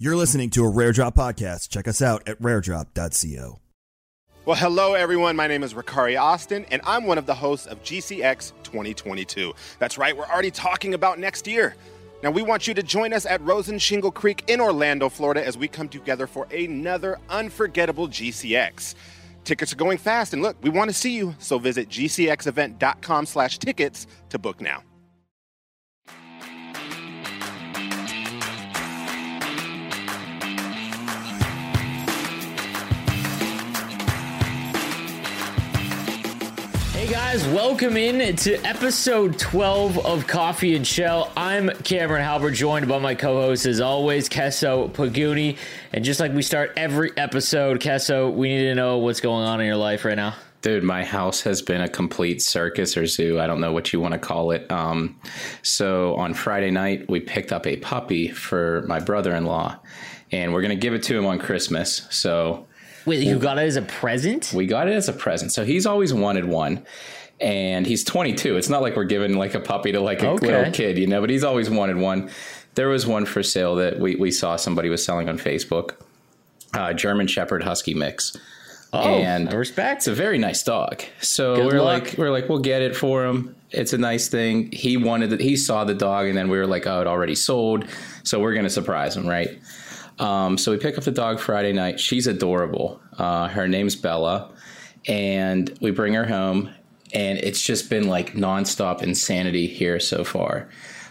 You're listening to a Rare Drop podcast. Check us out at raredrop.co. Well, hello, everyone. My name is Ricari Austin, and I'm one of the hosts of GCX 2022. That's right, we're already talking about next year. Now, we want you to join us at Rosen Shingle Creek in Orlando, Florida, as we come together for another unforgettable GCX. Tickets are going fast, and look, we want to see you, so visit gcxevent.com slash tickets to book now. Guys, welcome in to episode 12 of Coffee and Chel. I'm Cameron Halbert, joined by my co-host as always, Kesso Paguni. And just like we start every episode, Kesso, we need to know what's going on in your life right now. Dude, my house has been a complete circus or zoo. I don't know what you want to call it. Um, so on Friday night, we picked up a puppy for my brother-in-law, and we're gonna give it to him on Christmas. So Wait, you got it as a present? we got it as a present. So he's always wanted one. And he's 22. It's not like we're giving like a puppy to like a Okay. little kid, you know, but he's always wanted one. There was one for sale that we, we saw somebody was selling on Facebook. Uh, German Shepherd Husky mix. Oh, and I respect. It's a very nice dog. So Good we're luck. like, we're like, we'll get it for him. It's a nice thing. He wanted it. He saw the dog, and then we were like, oh, it already sold. So we're gonna surprise him, right? Um, so we pick up the dog Friday night. She's adorable. Uh, her name's Bella, and we bring her home, and it's just been like nonstop insanity here so far.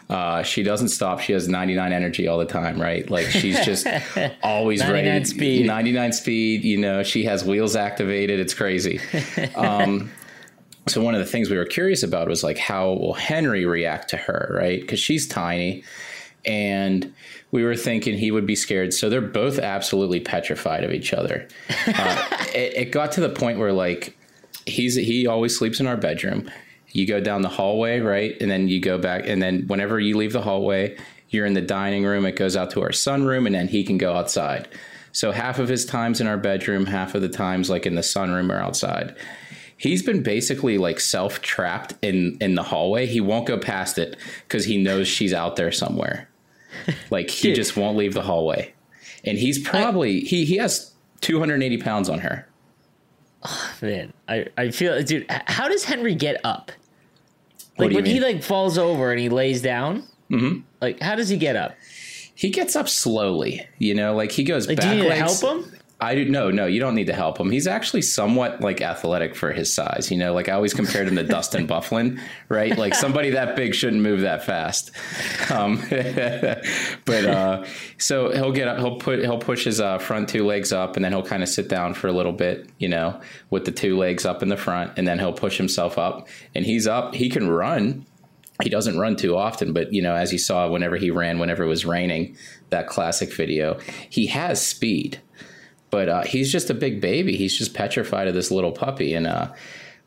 Uh, she doesn't stop. She has 99 energy all the time, right? Like she's just always 99 ready. speed. 99 speed. You know, she has wheels activated. It's crazy. Um, so one of the things we were curious about was like how will Henry react to her, right? Because she's tiny, and we were thinking he would be scared. So they're both absolutely petrified of each other. Uh, it, it got to the point where like he's he always sleeps in our bedroom. You go down the hallway, right, and then you go back, and then whenever you leave the hallway, you're in the dining room. It goes out to our sunroom, and then he can go outside. So half of his times in our bedroom, half of the times like in the sunroom or outside he's been basically like self trapped in in the hallway. He won't go past it because he knows she's out there somewhere. Like he just won't leave the hallway, and he's probably he he has 280 pounds on her. Oh, Man, I, I feel, dude, how does Henry get up? Like when he like falls over and he lays down, mm-hmm. like how does he get up? He gets up slowly, you know, like he goes Like, do back you help him? I do no, no, you don't need to help him. He's actually somewhat like athletic for his size. You know, like I always compared him to Dustin Byfuglien, right? Like somebody that big shouldn't move that fast. Um, but uh, so he'll get up, he'll put, he'll push his uh, front two legs up, and then he'll kind of sit down for a little bit, you know, with the two legs up in the front, and then he'll push himself up, and he's up. He can run, he doesn't run too often, but you know, as you saw whenever he ran, whenever it was raining, that classic video, he has speed, but uh, he's just a big baby. He's just petrified of this little puppy, and uh,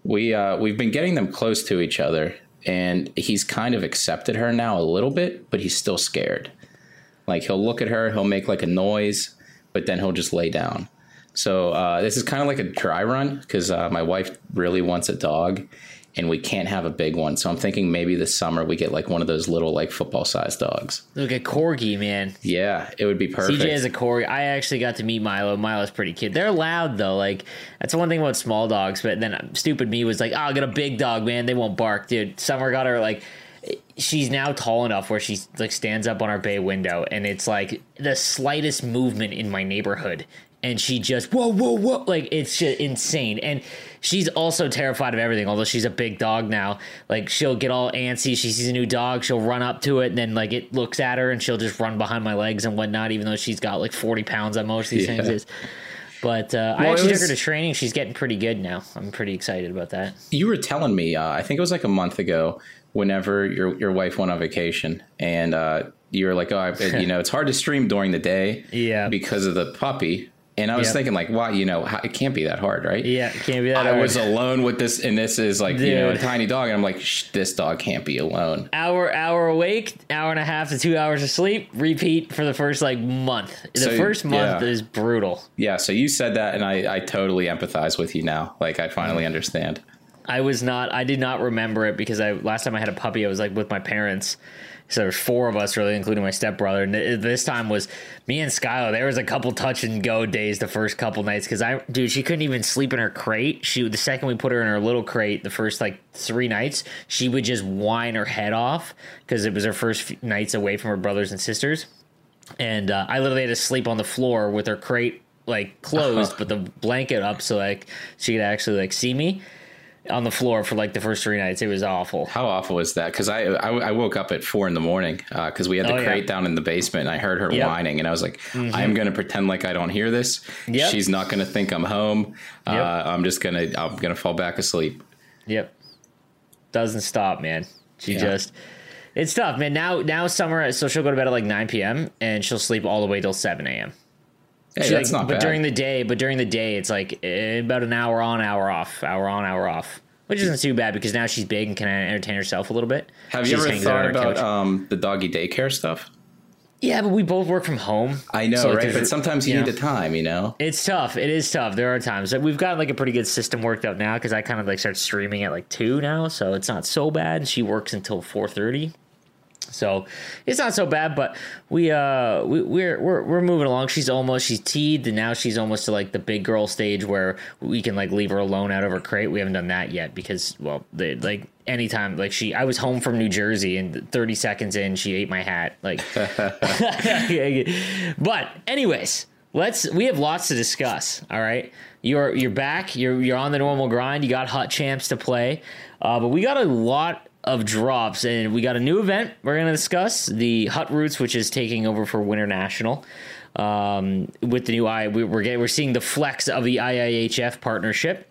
we uh, we've been getting them close to each other, and he's kind of accepted her now a little bit, but he's still scared. Like he'll look at her, he'll make like a noise, but then he'll just lay down. So uh, this is kind of like a dry run because uh, my wife really wants a dog, and we can't have a big one. So I'm thinking maybe this summer we get like one of those little like football sized dogs. Look at Corgi, man. Yeah, it would be perfect. CJ is a Corgi. I actually got to meet Milo. Milo's pretty cute. They're loud though. Like that's one thing about small dogs. But then stupid me was like, "Oh, I got a big dog, man. They won't bark, dude." Summer got her like. She's now tall enough where she like stands up on our bay window, and it's like the slightest movement in my neighborhood, and she just whoa whoa whoa like it's just insane. And she's also terrified of everything. Although she's a big dog now, like she'll get all antsy. She sees a new dog, she'll run up to it, and then like it looks at her, and she'll just run behind my legs and whatnot. Even though she's got like forty pounds on most of these Yeah. things. Is. But uh, I Well, it actually was- took her to training. She's getting pretty good now. I'm pretty excited about that. you were telling me, uh, I think it was like a month ago, whenever your your wife went on vacation, and uh, you were like, oh, I, you know, it's hard to stream during the day, Yeah. because of the puppy. And I was Yep. thinking, like, wow, you know, how, it can't be that hard, right? Yeah, it can't be that I hard. was alone with this, and this is like, you know, a tiny dog, and I'm like, Shh, this dog can't be alone. hour hour awake, hour and a half to two hours of sleep, repeat for the first like month. The So, first month yeah. is brutal. Yeah, so you said that, and I, I totally empathize with you now. Like, I finally understand. I was not. I did not remember it because I last time I had a puppy, I was like with my parents. So there's four of us, really, including my stepbrother. And th- this time was me and Skylar. There was a couple touch and go days the first couple nights because I, dude, she couldn't even sleep in her crate. She the second we put her in her little crate, the first like three nights, she would just whine her head off because it was her first nights away from her brothers and sisters. And uh, I literally had to sleep on the floor with her crate like closed, but the blanket up so like she could actually like see me on the floor for like the first three nights. It was awful. How awful was that? Because I, I I woke up at four in the morning because we had the Oh, yeah. crate down in the basement, and I heard her Yep. whining, and I was like, I'm going to pretend like I don't hear this. Yep. She's not going to think I'm home. Yep. Uh, I'm just gonna I'm gonna fall back asleep. Yep. Doesn't stop, man. She Yeah. just it's tough, man. Now now summer so she'll go to bed at like nine PM and she'll sleep all the way till seven AM. Hey, She, that's like, not but bad. during the day, but during the day it's like eh, about an hour on, hour off, hour on, hour off. Which isn't too bad because now she's big and can entertain herself a little bit. Have She you ever thought about um, the doggy daycare stuff? Yeah, but we both work from home. I know, So, like, right? But sometimes you yeah. need the time, you know. It's tough. It is tough. There are times like we've got like a pretty good system worked out now because I kind of like start streaming at like two now, so it's not so bad. She works until four thirty, so it's not so bad. But we uh we, we're we're we're moving along. She's almost she's teed and now she's almost to like the big girl stage where we can like leave her alone out of her crate. We haven't done that yet because well they like anytime like she I was home from New Jersey and thirty seconds in she ate my hat like but anyways, let's we have lots to discuss. All right, you're you're back. You're you're on the normal grind. You got hot champs to play, uh, but we got a lot of drops, and we got a new event we're going to discuss the Hut Roots, which is taking over for Winter National. Um, with the new I, we, we're getting, we're seeing the flex of the IIHF partnership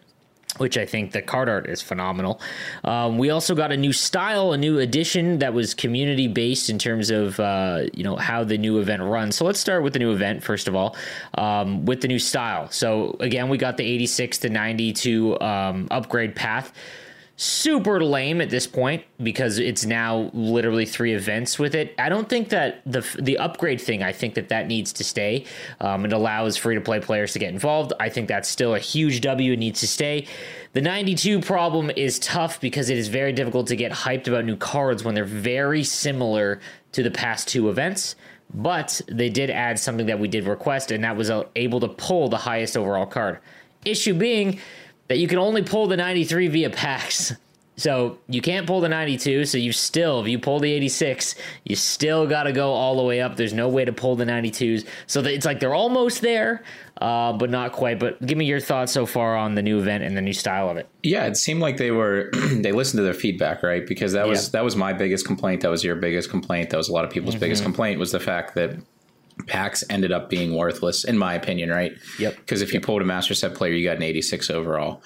which I think the card art is phenomenal. Um, we also got a new style, a new edition that was community based in terms of uh, you know how the new event runs. So let's start with the new event first of all, um, with the new style. So again, we got the 86 to 92 um, upgrade path super lame at this point because it's now literally three events with it. I don't think that the the upgrade thing. I think that that needs to stay. Um, it allows free to play players to get involved. I think that's still a huge W. It needs to stay. The 92 problem is tough because it is very difficult to get hyped about new cards when they're very similar to the past two events. But they did add something that we did request, and that was uh, able to pull the highest overall card. Issue being that you can only pull the 93 via packs. So you can't pull the 92. So you still, if you pull the 86, you still got to go all the way up. There's no way to pull the 92s. So that it's like they're almost there, uh, but not quite. But give me your thoughts so far on the new event and the new style of it. Yeah, it seemed like they were they listened to their feedback, right? Because that was Yeah. that was my biggest complaint. That was your biggest complaint. That was a lot of people's Mm-hmm. biggest complaint was the fact that packs ended up being worthless, in my opinion, right? Yep. Because if you pulled a master set player, you got an 86 overall.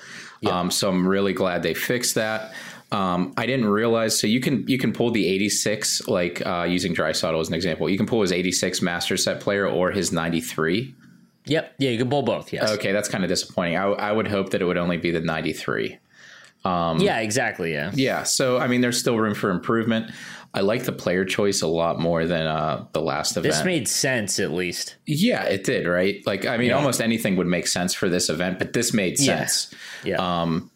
Um, so I'm really glad they fixed that. Um, I didn't realize so you can you can pull the 86 like uh, using Draisaitl as an example. You can pull his 86 master set player or his 93. Yep. Yeah, you can pull both. Yes. Okay, that's kind of disappointing. I, I would hope that it would only be the 93. yeah, exactly. Yeah. Yeah, so I mean, there's still room for improvement. I like the player choice a lot more than uh, the last event. This made sense at least. yeah, it did, right? Like, I mean, Yeah. almost anything would make sense for this event, but this made sense. Yeah. Um,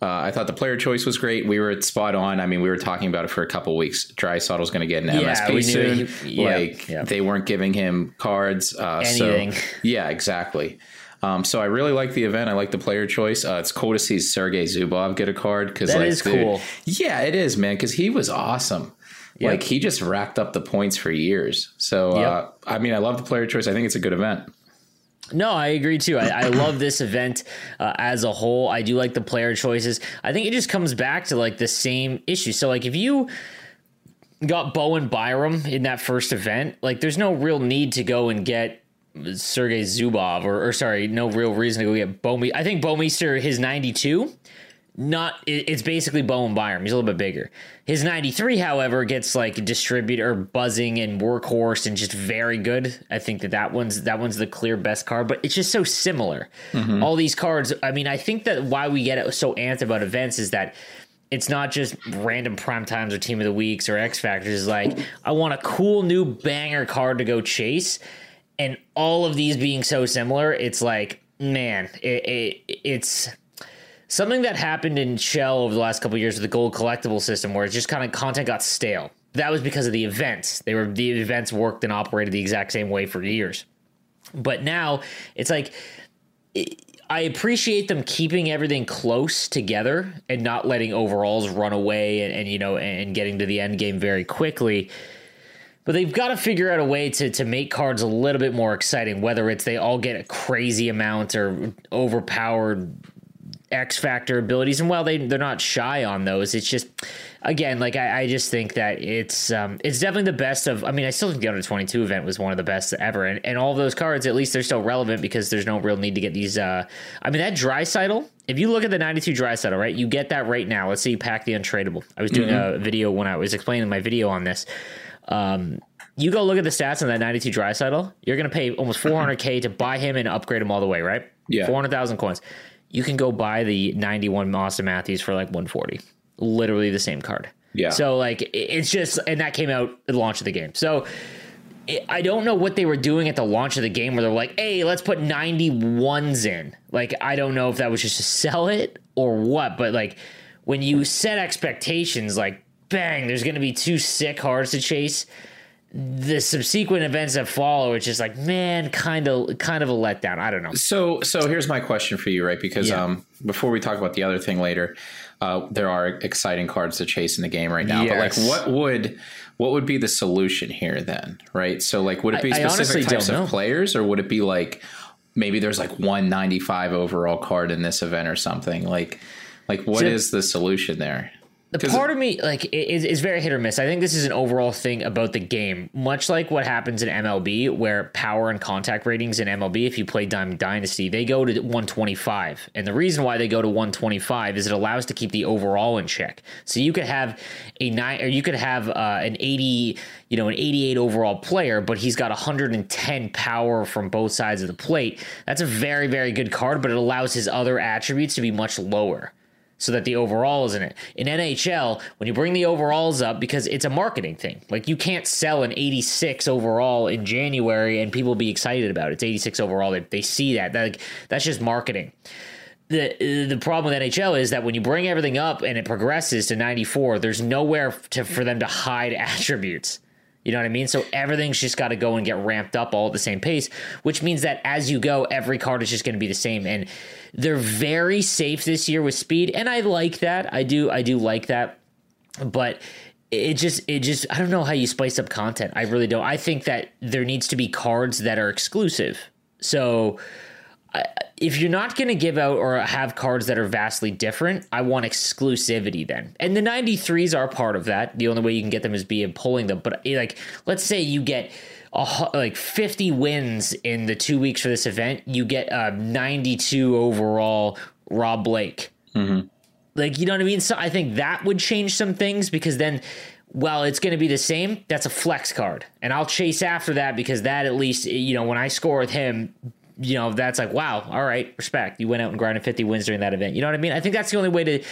uh, I thought the player choice was great. We were spot on. I mean, we were talking about it for a couple weeks. Draisaitl's going to get an Yeah, MSP we knew soon. he- yeah, like yeah. they weren't giving him cards. Uh, Anything. So, yeah, exactly. Um, so I really like the event. I like the player choice. Uh, it's cool to see Sergey Zubov get a card because That like, is dude- cool. Yeah, it is, man. Because he was awesome. Yep. Like he just racked up the points for years. So uh, I mean, I love the player choice. I think it's a good event. No, I agree too. I, I love this event uh, as a whole. I do like the player choices. I think it just comes back to like the same issue. So, like, if you got Bowen Byram in that first event, like, there's no real need to go and get Sergey Zubov, or, or sorry, no real reason to go get Bouwmeester. I think Bouwmeester, his 92 not it's basically Bowen Byram. He's a little bit bigger. His 93, however, gets like distributor buzzing and workhorse and just very good. I think that that one's that one's the clear best card, but it's just so similar. Mm-hmm. All these cards. I mean, I think that why we get so amped about events is that it's not just random prime times or team of the weeks or X factors. It's like I want a cool new banger card to go chase, and all of these being so similar, it's like man, it, it it's something that happened in Chel over the last couple years with the gold collectible system, where it just kind of content got stale. That was because of the events. They were the events worked and operated the exact same way for years. But now it's like I appreciate them keeping everything close together and not letting overalls run away and, and you know and getting to the end game very quickly. But they've got to figure out a way to to make cards a little bit more exciting, whether it's they all get a crazy amount or overpowered X Factor abilities, and while they they're not shy on those, it's just again like I, I just think that it's um, it's definitely the best of. I mean, I still think the under twenty two event was one of the best ever, and, and all those cards at least they're still relevant because there's no real need to get these. Uh, I mean, that Draisaitl. If you look at the ninety two Draisaitl, right, you get that right now. Let's say you pack the untradeable. I was doing mm-hmm. a video when I was explaining my video on this. Um, you go look at the stats on that 92 Draisaitl, you're going to pay almost 400K to buy him and upgrade him all the way, right? Yeah. 400,000 coins you can go buy the 91 Auston Matthews for like 140. Literally the same card. Yeah. So like it's just and that came out at the launch of the game. So I don't know what they were doing at the launch of the game where they're like, "Hey, let's put 91s in." Like I don't know if that was just to sell it or what, but like when you set expectations like bang, there's going to be two sick cards to chase the subsequent events that follow it's just like man kind of kind of a letdown. I don't know. So so here's my question for you right? Because yeah. um before we talk about the other thing later uh there are exciting cards to chase in the game right now yes. but like what would what would be the solution here then right? So like would it be I, specific I types of players or would it be like maybe there's like 195 overall card in this event or something? Like like what so, is the solution there the part of me like is, is very hit or miss. I think this is an overall thing about the game, much like what happens in MLB, where power and contact ratings in MLB, if you play Diamond Dynasty, they go to 125, and the reason why they go to 125 is it allows to keep the overall in check. So you could have a nine, or you could have uh, an 80, you know, an 88 overall player, but he's got 110 power from both sides of the plate. That's a very very good card, but it allows his other attributes to be much lower so that the overall is in it. In NHL, when you bring the overalls up, because it's a marketing thing, like you can't sell an 86 overall in January and people be excited about it. It's 86 overall. They, they see that. that like, that's just marketing. The, the problem with NHL is that when you bring everything up and it progresses to 94, there's nowhere to, for them to hide attributes. You know what I mean? So everything's just got to go and get ramped up all at the same pace, which means that as you go, every card is just going to be the same. And they're very safe this year with speed, and I like that. I do, I do like that. But it just, it just, I don't know how you spice up content. I really don't. I think that there needs to be cards that are exclusive. So if you're not going to give out or have cards that are vastly different, I want exclusivity then. And the 93s are part of that. The only way you can get them is be pulling them. But eh, like, let's say you get a, like 50 wins in the two weeks for this event, you get a 92 overall Rob Blake. Mm-hmm. Like, you know what I mean? So I think that would change some things because then well, it's going to be the same. That's a flex card. And I'll chase after that because that at least, eh, you know, when I score with him, you know, that's like, wow, all right, respect. You went out and grinded 50 wins during that event. You know what I mean? I think that's the only way to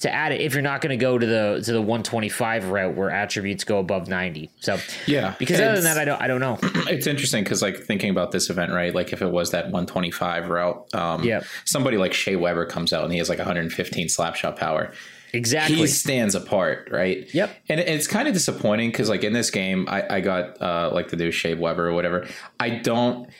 to add it if you're not going to go to the to the 125 route where attributes go above 90. So yeah, because other than that, I don't I don't know. It's interesting because like thinking about this event, right? Like if it was that 125 route, um, yeah, somebody like Shea Weber comes out and he has like 115 slap shot power. Exactly. He stands apart, right? Yep. And it's kind of disappointing because, like, in this game, I, I got uh, like the new Shea Weber or whatever. I don't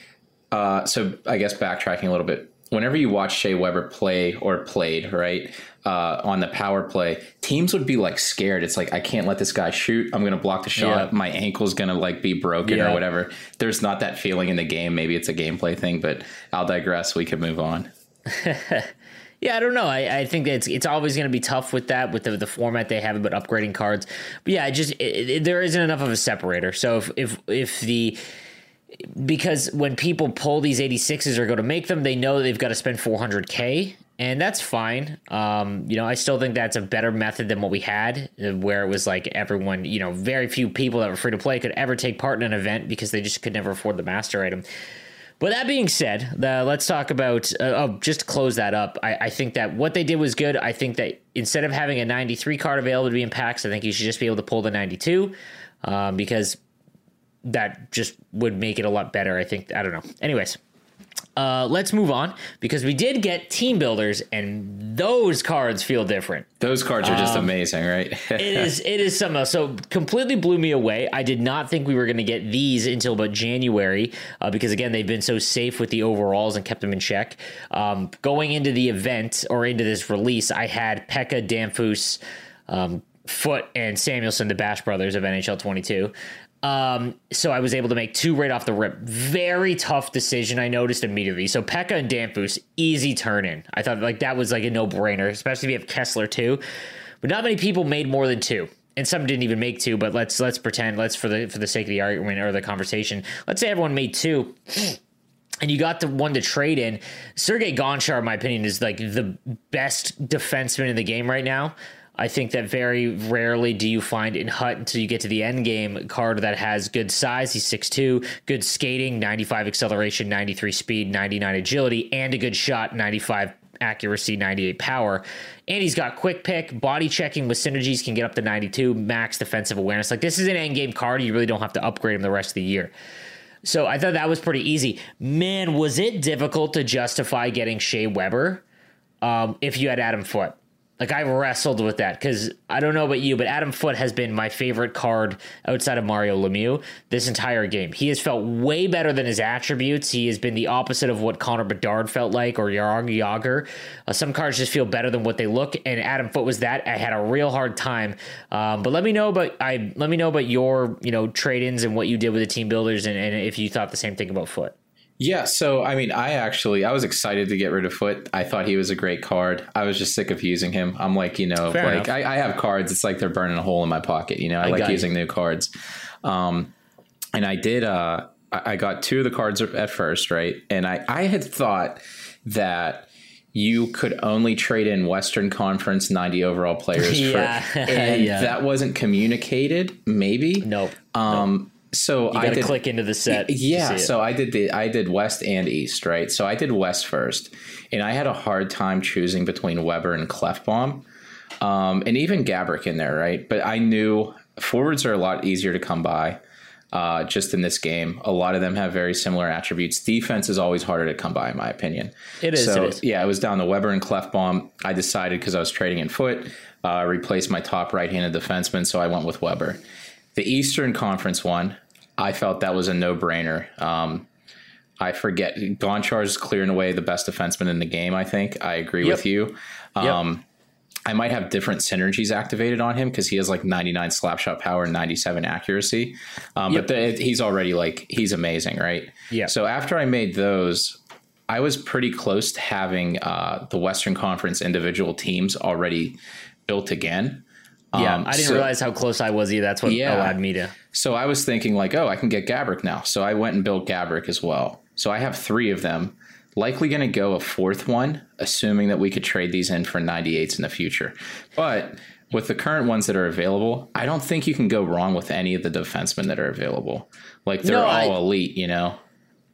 uh, so I guess backtracking a little bit, whenever you watch Shea Weber play or played, right, uh, on the power play, teams would be like scared. It's like I can't let this guy shoot. I'm going to block the shot. Yeah. My ankle's going to like be broken yeah. or whatever. There's not that feeling in the game. Maybe it's a gameplay thing, but I'll digress. We can move on. Yeah, I don't know. I, I think it's it's always going to be tough with that with the, the format they have about upgrading cards. But yeah, just it, it, there isn't enough of a separator. So if if if the because when people pull these 86s or go to make them, they know they've got to spend 400k and that's fine. Um, you know, I still think that's a better method than what we had, uh, where it was like everyone, you know, very few people that were free to play could ever take part in an event because they just could never afford the master item. But that being said, the, let's talk about uh, oh, just to close that up. I, I, think that what they did was good. I think that instead of having a 93 card available to be in packs, I think you should just be able to pull the 92 um, because that just would make it a lot better. I think. I don't know. Anyways, uh, let's move on because we did get team builders, and those cards feel different. Those cards are just um, amazing, right? it is. It is something So completely blew me away. I did not think we were going to get these until about January uh, because again they've been so safe with the overalls and kept them in check. Um, going into the event or into this release, I had Pekka Damphousse. Um, Foote and Samuelsson, the Bash brothers of NHL 22. Um, so I was able to make two right off the rip. Very tough decision. I noticed immediately. So Pekka and Damphousse, easy turn in. I thought like that was like a no brainer, especially if you have Kesler too. But not many people made more than two, and some didn't even make two. But let's let's pretend let's for the for the sake of the argument or the conversation, let's say everyone made two. And you got the one to trade in. Sergei Gonchar, in my opinion, is like the best defenseman in the game right now. I think that very rarely do you find in Hut until you get to the end game card that has good size. He's 6'2, good skating, 95 acceleration, 93 speed, 99 agility, and a good shot, 95 accuracy, 98 power. And he's got quick pick, body checking with synergies can get up to 92, max defensive awareness. Like this is an end game card. You really don't have to upgrade him the rest of the year. So I thought that was pretty easy. Man, was it difficult to justify getting Shea Weber um, if you had Adam Foote? Like I wrestled with that because I don't know about you, but Adam Foote has been my favorite card outside of Mario Lemieux this entire game. He has felt way better than his attributes. He has been the opposite of what Connor Bedard felt like or Jaromir Jagr. Uh, some cards just feel better than what they look, and Adam Foote was that. I had a real hard time. Um, but let me know about I let me know about your you know trade ins and what you did with the team builders, and, and if you thought the same thing about Foote. Yeah, so I mean, I actually I was excited to get rid of Foote. I thought he was a great card. I was just sick of using him. I'm like, you know, Fair like I, I, have cards. It's like they're burning a hole in my pocket. You know, I, I like using you. new cards. Um, and I did. Uh, I got two of the cards at first, right? And I I had thought that you could only trade in Western Conference 90 overall players yeah. for, and yeah. that wasn't communicated. Maybe. Nope. Um, nope so you got to click into the set. Yeah, so I did the I did West and East, right? So I did West first, and I had a hard time choosing between Weber and Klefbom, um, and even Gaborik in there, right? But I knew forwards are a lot easier to come by. Uh, just in this game, a lot of them have very similar attributes. Defense is always harder to come by, in my opinion. It is. So it is. yeah, it was down to Weber and Klefbom. I decided because I was trading in Foote, uh, replace my top right-handed defenseman, so I went with Weber. The Eastern Conference one, I felt that was a no brainer. Um, I forget Gonchar is clearing away the best defenseman in the game. I think I agree yep. with you. Um, yep. I might have different synergies activated on him because he has like 99 slap shot power and 97 accuracy. Um, yep. But the, he's already like he's amazing, right? Yeah. So after I made those, I was pretty close to having uh, the Western Conference individual teams already built again. Yeah, um, I didn't so, realize how close I was either. That's what yeah. allowed me to. So I was thinking like, oh, I can get Gaborik now. So I went and built Gaborik as well. So I have three of them. Likely going to go a fourth one, assuming that we could trade these in for 98s in the future. But with the current ones that are available, I don't think you can go wrong with any of the defensemen that are available. Like they're no, all I, elite, you know.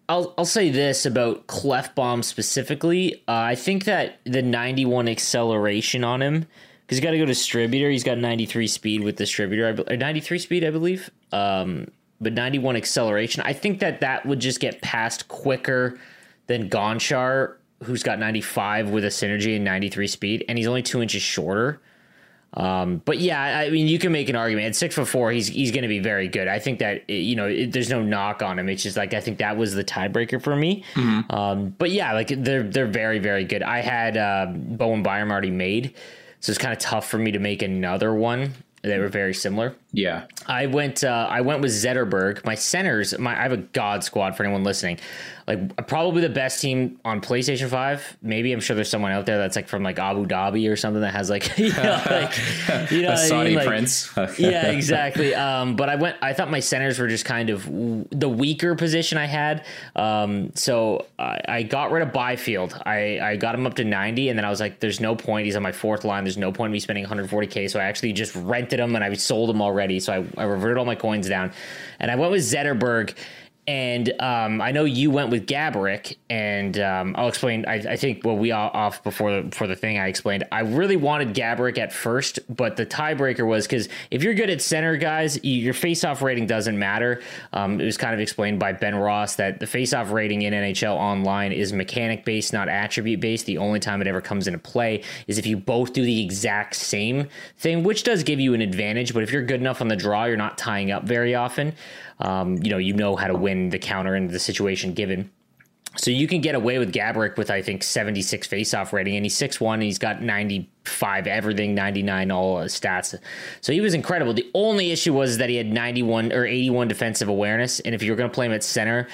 I'll I'll say this about Klefbom specifically. Uh, I think that the 91 acceleration on him because you got to go distributor. He's got 93 speed with distributor, or 93 speed, I believe. Um, but 91 acceleration. I think that that would just get passed quicker than Gonchar, who's got 95 with a synergy and 93 speed, and he's only two inches shorter. Um, but yeah, I mean, you can make an argument at six foot four. He's he's going to be very good. I think that you know, it, there's no knock on him. It's just like I think that was the tiebreaker for me. Mm-hmm. Um, but yeah, like they're they're very very good. I had uh, Bowen Byram already made, so it's kind of tough for me to make another one. They were very similar. Yeah. I went. Uh, I went with Zetterberg. My centers. My I have a god squad for anyone listening. Like probably the best team on PlayStation Five. Maybe I'm sure there's someone out there that's like from like Abu Dhabi or something that has like you know like you know what I Saudi mean? Like, prince. yeah, exactly. Um, but I went. I thought my centers were just kind of w- the weaker position I had. Um, so I, I got rid of Byfield. I, I got him up to 90, and then I was like, "There's no point. He's on my fourth line. There's no point in me spending 140k." So I actually just rented him, and I sold him already. So I, I reverted all my coins down, and I went with Zetterberg. And um, I know you went with Gaborik, and um, I'll explain. I, I think well, we all off before the before the thing I explained. I really wanted Gaborik at first, but the tiebreaker was because if you're good at center, guys, you, your faceoff rating doesn't matter. Um, it was kind of explained by Ben Ross that the faceoff rating in NHL Online is mechanic based, not attribute based. The only time it ever comes into play is if you both do the exact same thing, which does give you an advantage. But if you're good enough on the draw, you're not tying up very often um, you know, you know how to win the counter in the situation given. So you can get away with Gaborik with I think 76 faceoff rating, and he's 6'1", and he's got 95 everything, 99 all stats. So he was incredible. The only issue was that he had 91 or 81 defensive awareness, and if you're going to play him at center,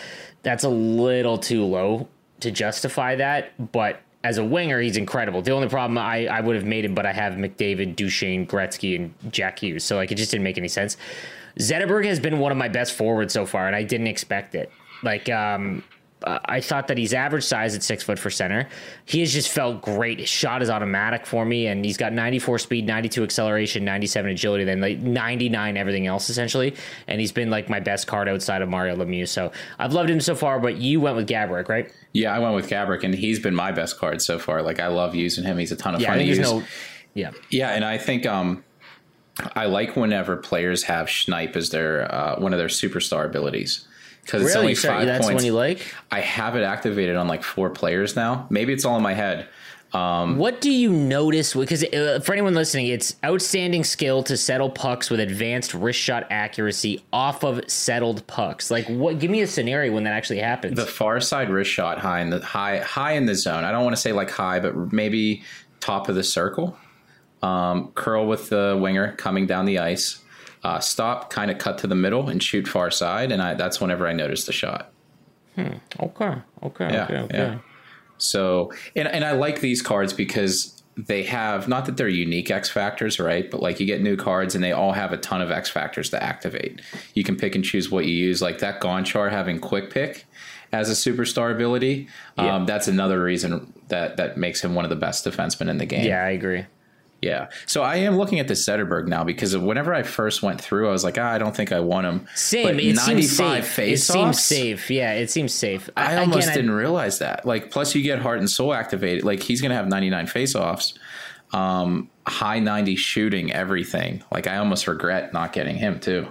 that's a little too low to justify that. But as a winger, he's incredible. The only problem I, I would have made him, but I have McDavid, Duchene, Gretzky, and Jack Hughes, so like it just didn't make any sense. Zetterberg has been one of my best forwards so far, and I didn't expect it. Like, um, I thought that he's average size at six foot for center. He has just felt great. His shot is automatic for me, and he's got 94 speed, 92 acceleration, 97 agility, then like 99 everything else essentially. And he's been like my best card outside of Mario Lemieux. So I've loved him so far. But you went with Gaborik, right? Yeah, I went with Gaborik, and he's been my best card so far. Like I love using him. He's a ton of Yeah, fun to use. no. Yeah. Yeah, and I think um, I like whenever players have Schneip as their uh, one of their superstar abilities because it's Really? only So five that's points. one you like? I have it activated on like four players now. Maybe it's all in my head. What do you notice? Because uh, for anyone listening, it's outstanding skill to settle pucks with advanced wrist shot accuracy off of settled pucks. Like, what? Give me a scenario when that actually happens. The far side wrist shot high in the high high in the zone. I don't want to say like high, but maybe top of the circle. Um, curl with the winger coming down the ice. Uh, stop, kind of cut to the middle and shoot far side, and I, that's whenever I notice the shot. okay, okay, Yeah, okay, okay. yeah. So, and and I like these cards because they have not that they're unique X factors, right? But like you get new cards and they all have a ton of X factors to activate. You can pick and choose what you use. Like that Gonchar having quick pick as a superstar ability. Yeah. Um, that's another reason that that makes him one of the best defensemen in the game. Yeah, I agree. Yeah. So I am looking at the Zetterberg now because whenever I first went through, I was like, ah, I don't think I want him. Same. But it seems safe. It seems safe. Yeah, it seems safe. I almost again, didn't realize that. Like, plus you get heart and soul activated. Like, he's going to have 99 face-offs, um, high 90 shooting, everything. Like, I almost regret not getting him too.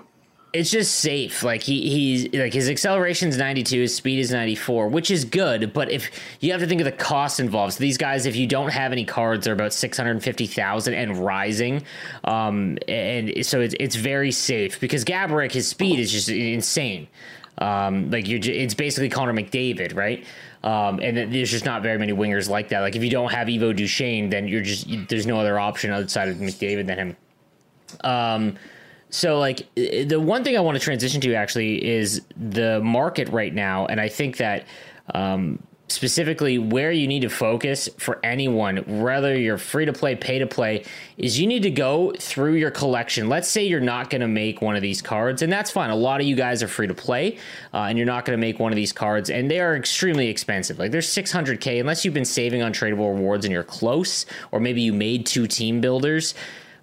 It's just safe. Like he he's like his acceleration is 92, his speed is 94, which is good. But if you have to think of the cost involved, so these guys, if you don't have any cards, are about 650,000 and rising. Um, and so it's it's very safe because Gaborik, his speed is just insane. Um, like you're, it's basically Connor McDavid, right? Um, and there's just not very many wingers like that. Like if you don't have Evo Duchene, then you're just there's no other option outside of McDavid than him. Um, so like the one thing I want to transition to actually is the market right now, and I think that um, specifically where you need to focus for anyone, whether you're free to play, pay to play, is you need to go through your collection. Let's say you're not going to make one of these cards, and that's fine. A lot of you guys are free to play, uh, and you're not going to make one of these cards, and they are extremely expensive. Like they're 600k unless you've been saving on tradable rewards and you're close, or maybe you made two team builders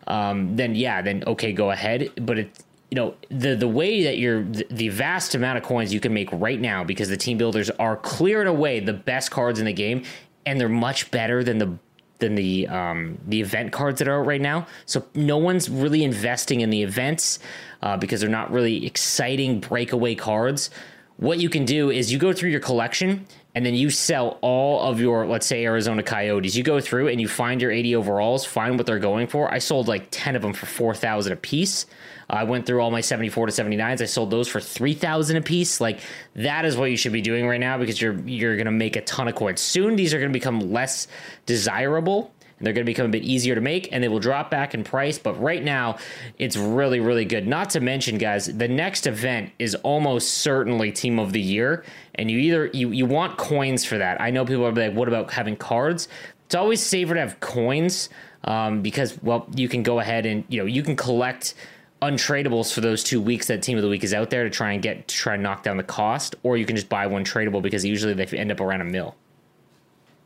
um, then yeah, then okay, go ahead. But it, you know, the the way that you're the, vast amount of coins you can make right now because the team builders are clear and away the best cards in the game, and they're much better than the than the um, the event cards that are out right now. So no one's really investing in the events uh, because they're not really exciting breakaway cards. What you can do is you go through your collection and then you sell all of your, let's say, Arizona Coyotes. You go through and you find your 80 overalls, find what they're going for. I sold like 10 of them for 4,000 a piece. I went through all my 74 to 79s. I sold those for 3,000 a piece. Like that is what you should be doing right now because you're you're going to make a ton of coins. Soon these are going to become less desirable they're going to become a bit easier to make, and they will drop back in price. But right now, it's really, really good. Not to mention, guys, the next event is almost certainly Team of the Year, and you either you you want coins for that. I know people are like, "What about having cards?" It's always safer to have coins um, because, well, you can go ahead and you know you can collect untradables for those two weeks that team of the week is out there to try and get to try and knock down the cost, or you can just buy one tradable because usually they end up around a mill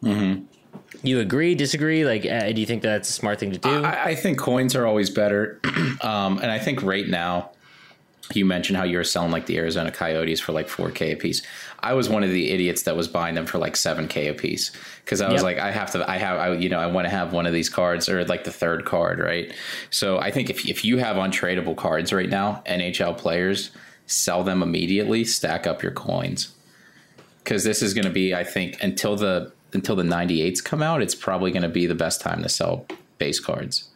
Mm-hmm. You agree? Disagree? Like, uh, do you think that's a smart thing to do? I, I think coins are always better, um, and I think right now, you mentioned how you were selling like the Arizona Coyotes for like four k a piece. I was one of the idiots that was buying them for like seven k a piece because I was Yep. like, I have to, I have, I, you know, I want to have one of these cards or like the third card, right? So I think if if you have untradeable cards right now, NHL players sell them immediately, stack up your coins because this is going to be, I think, until the until the 98s come out, it's probably going to be the best time to sell base cards.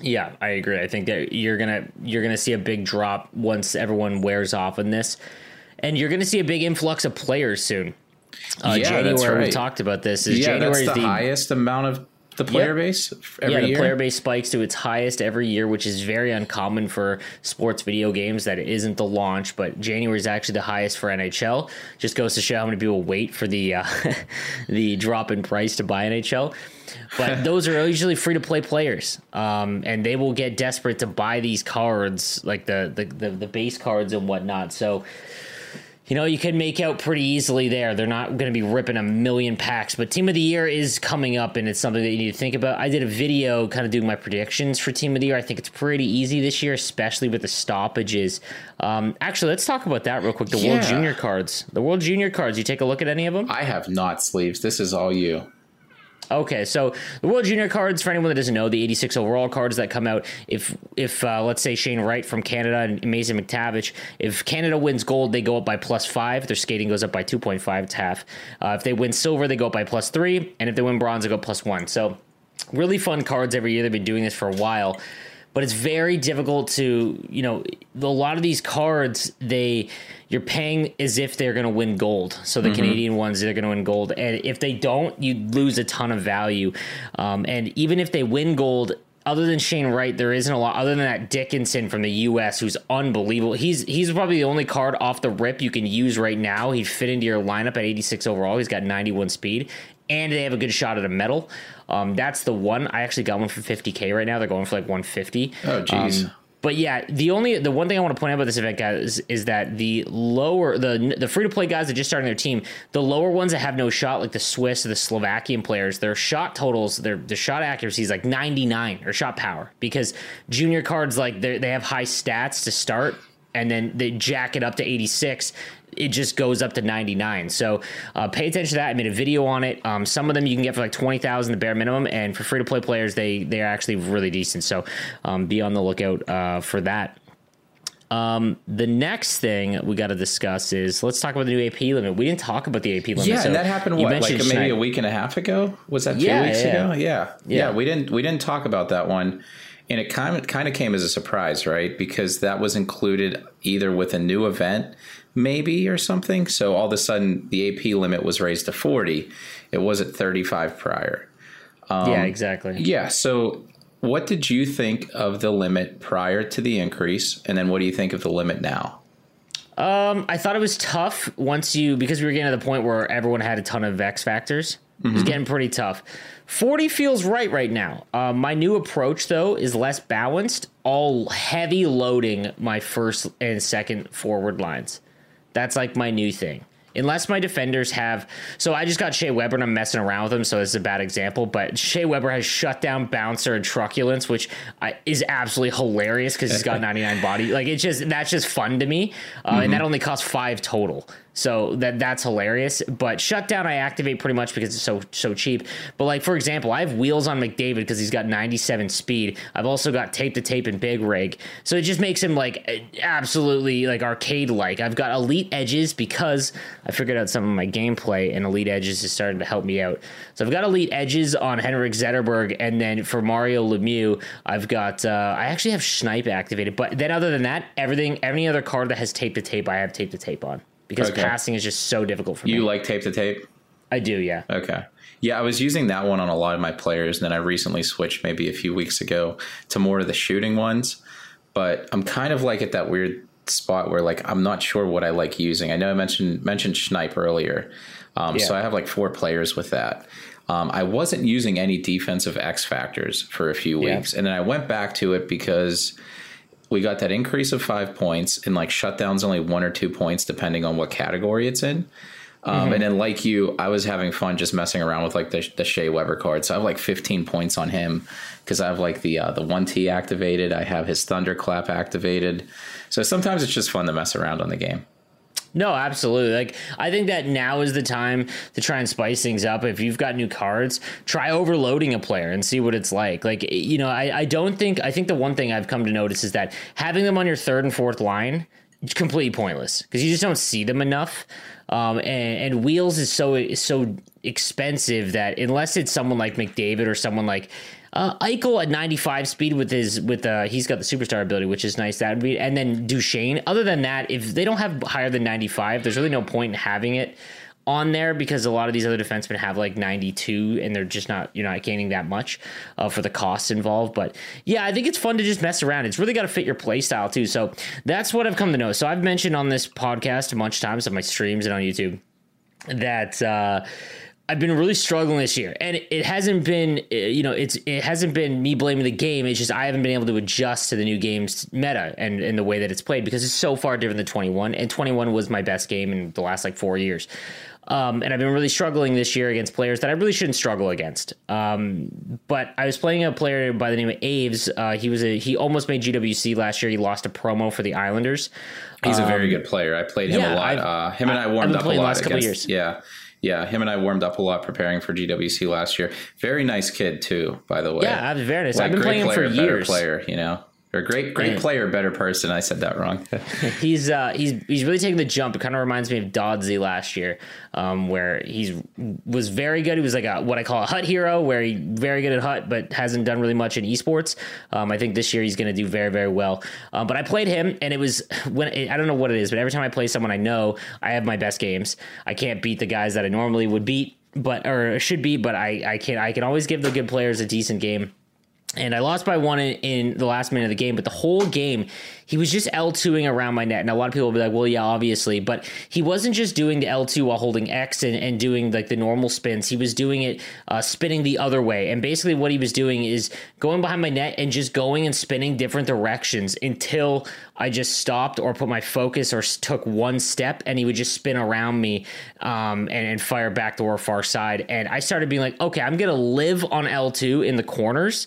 Yeah, I agree. I think that you're gonna you're gonna see a big drop once everyone wears off in this, and you're gonna see a big influx of players soon. Uh, Yeah, January that's we talked about this. Is yeah, January that's the, is the highest amount of the player base every yeah, the year. player base spikes to its highest every year, which is very uncommon for sports video games. That it isn't the launch, but January is actually the highest for NHL. Just goes to show how many people wait for the uh, the drop in price to buy NHL. But those are usually free to play players, um, and they will get desperate to buy these cards, like the the, the the base cards and whatnot. So you know, you can make out pretty easily there. They're not going to be ripping a million packs, but Team of the Year is coming up, and it's something that you need to think about. I did a video kind of doing my predictions for Team of the Year. I think it's pretty easy this year, especially with the stoppages. Um, actually, let's talk about that real quick. The World Junior cards. The World Junior cards. You take a look at any of them? I have not sleeves. This is all you. Okay, so the World Junior cards, for anyone that doesn't know, the 86 overall cards that come out, if if uh, let's say Shane Wright from Canada and Mason McTavish, if Canada wins gold, they go up by plus five. Their skating goes up by 2.5. It's half. Uh, if they win silver, they go up by plus three, and if they win bronze, they go plus one. So really fun cards every year. They've been doing this for a while but it's very difficult to you know a lot of these cards they you're paying as if they're going to win gold so the canadian ones they're going to win gold and if they don't you lose a ton of value um, and even if they win gold other than Shane Wright, there isn't a lot. Other than that Dickinson from the U.S., who's unbelievable. He's he's probably the only card off the rip you can use right now. He'd fit into your lineup at 86 overall. He's got 91 speed, and they have a good shot at a medal. Um, that's the one. I actually got one for 50k right now. They're going for like 150. Oh, jeez. Um, but yeah, the only the one thing I want to point out about this event, guys, is, is that the lower the the free to play guys that just starting their team, the lower ones that have no shot, like the Swiss or the Slovakian players, their shot totals, their the shot accuracy is like ninety nine or shot power because junior cards like they they have high stats to start and then they jack it up to eighty six. It just goes up to 99. So uh, pay attention to that. I made a video on it. Um, some of them you can get for like 20,000 the bare minimum, and for free to play players, they they are actually really decent. So um, be on the lookout uh, for that. Um, the next thing we got to discuss is let's talk about the new AP limit. We didn't talk about the AP limit. Yeah, So and that happened what, like maybe Schneid- a week and a half ago? Was that two Yeah, weeks yeah. ago? Yeah. Yeah. yeah, We didn't we didn't talk about that one, and it kind of kind of came as a surprise, right? Because that was included either with a new event, maybe or something. So all of a sudden, the AP limit was raised to forty. It was at thirty five prior. yeah, um, exactly. Yeah. So, what did you think of the limit prior to the increase, and then what do you think of the limit now? Um, I thought it was tough once you because we were getting to the point where everyone had a ton of X factors. It was mm-hmm. getting pretty tough. 40 feels right right now. Uh, my new approach though is less balanced, all heavy loading my first and second forward lines. That's like my new thing. Unless my defenders have, so I just got Shea Weber and I'm messing around with him, so this is a bad example. But Shea Weber has shut down bouncer, and truculence, which I, is absolutely hilarious because he's got 99 body. Like it's just that's just fun to me, uh, and that only costs five total. So that that's hilarious. But shutdown I activate pretty much because it's so so cheap. But like for example, I have wheels on McDavid because he's got 97 speed. I've also got tape to tape and big rig. So it just makes him like absolutely like arcade like. I've got elite edges because I figured out some of my gameplay and elite edges is starting to help me out. So I've got elite edges on Henrik Zetterberg and then for Mario Lemieux, I've got uh, I actually have Schneip activated. But then other than that, everything any other card that has tape to tape, I have tape to tape on because Okay. passing is just so difficult for me. You like tape to tape? I do, yeah. Okay. Yeah, I was using that one on a lot of my players, and then I recently switched maybe a few weeks ago to more of the shooting ones. But I'm kind of like at that weird spot where like I'm not sure what I like using. I know I mentioned mentioned Schneip earlier, um, yeah. so I have like four players with that. Um, I wasn't using any defensive X factors for a few weeks, yeah. and then I went back to it because we got that increase of five points, and like shutdowns only one or two points depending on what category it's in. Um, mm-hmm. And then, like you, I was having fun just messing around with like the, the Shea Weber card. So I have like 15 points on him because I have like the uh, the one T activated. I have his thunderclap activated. So sometimes it's just fun to mess around on the game. No, absolutely. Like I think that now is the time to try and spice things up. If you've got new cards, try overloading a player and see what it's like. Like you know, I, I don't think I think the one thing I've come to notice is that having them on your third and fourth line completely pointless because you just don't see them enough. Um, and, and wheels is so so expensive that unless it's someone like McDavid or someone like uh, Eichel at 95 speed with his with uh he's got the superstar ability, which is nice. That be, and then Duchene. Other than that, if they don't have higher than 95, there's really no point in having it on there because a lot of these other defensemen have like 92 and they're just not you're not gaining that much uh, for the costs involved but yeah i think it's fun to just mess around it's really got to fit your play style too so that's what i've come to know so i've mentioned on this podcast a bunch of times on my streams and on youtube that uh I've been really struggling this year, and it hasn't been, uh, you know, it's it hasn't been me blaming the game. It's just I haven't been able to adjust to the new game's meta and, and the way that it's played because it's so far different than 21. And 21 was my best game in the last like four years. Um, and I've been really struggling this year against players that I really shouldn't struggle against. Um, but I was playing a player by the name of Aves. Uh, he was a he almost made GWC last year. He lost a promo for the Islanders. He's um, a very um, good player. I played him yeah, a lot. Uh, him and I warmed up a lot. Last couple years. Yeah, yeah, him and I warmed up a lot preparing for GWC last year. Very nice kid too, by the way. Yeah, very nice. Like, I've been playing player, him for years. Player, you know. Or great, great player, better person. I said that wrong. he's uh, he's he's really taking the jump. It kind of reminds me of Dodsey last year, um, where he's was very good. He was like a what I call a hut hero, where he very good at hut, but hasn't done really much in esports. Um, I think this year he's going to do very very well. Um, but I played him, and it was when I don't know what it is, but every time I play someone I know, I have my best games. I can't beat the guys that I normally would beat, but or should be, but I I can I can always give the good players a decent game and I lost by one in, in, the last minute of the game, but the whole game he was just L2ing around my net. And a lot of people will be like, well, yeah, obviously. But he wasn't just doing the L2 while holding X and, and doing like the normal spins. He was doing it uh, spinning the other way. And basically, what he was doing is going behind my net and just going and spinning different directions until I just stopped or put my focus or took one step and he would just spin around me um, and, and fire back to our far side. And I started being like, okay, I'm going to live on L2 in the corners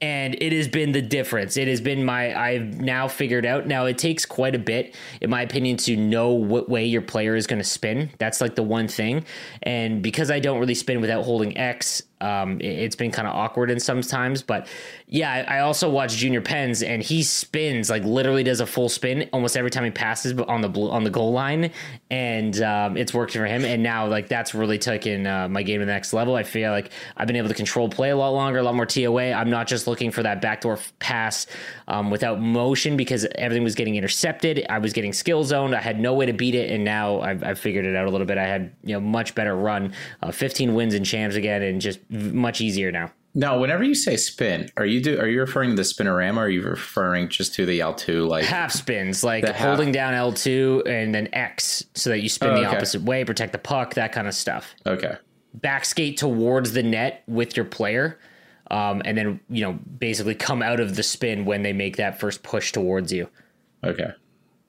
and it has been the difference. It has been my I've now figured out. Now it takes quite a bit, in my opinion, to know what way your player is going to spin. That's like the one thing, and because I don't really spin without holding X, um, it, has been kind of awkward in sometimes, but yeah, I, I, also watch Junior Pens and he spins like literally does a full spin almost every time he passes on the blue, on the goal line, and um, it's worked for him. And now like that's really taken uh, my game to the next level. I feel like I've been able to control play a lot longer, a lot more TOA. I'm not just looking for that backdoor pass um, without motion because everything was getting intercepted. I was getting skill zoned. I had no way to beat it, and now I've, I've figured it out a little bit. I had you know much better run, uh, 15 wins and champs again, and just much easier now. Now, whenever you say spin, are you do are you referring to the spinorama or are you referring just to the L two like half spins, like holding down L two and then X so that you spin oh, the okay. opposite way, protect the puck, that kind of stuff. Okay. Back skate towards the net with your player, um, and then you know basically come out of the spin when they make that first push towards you. Okay.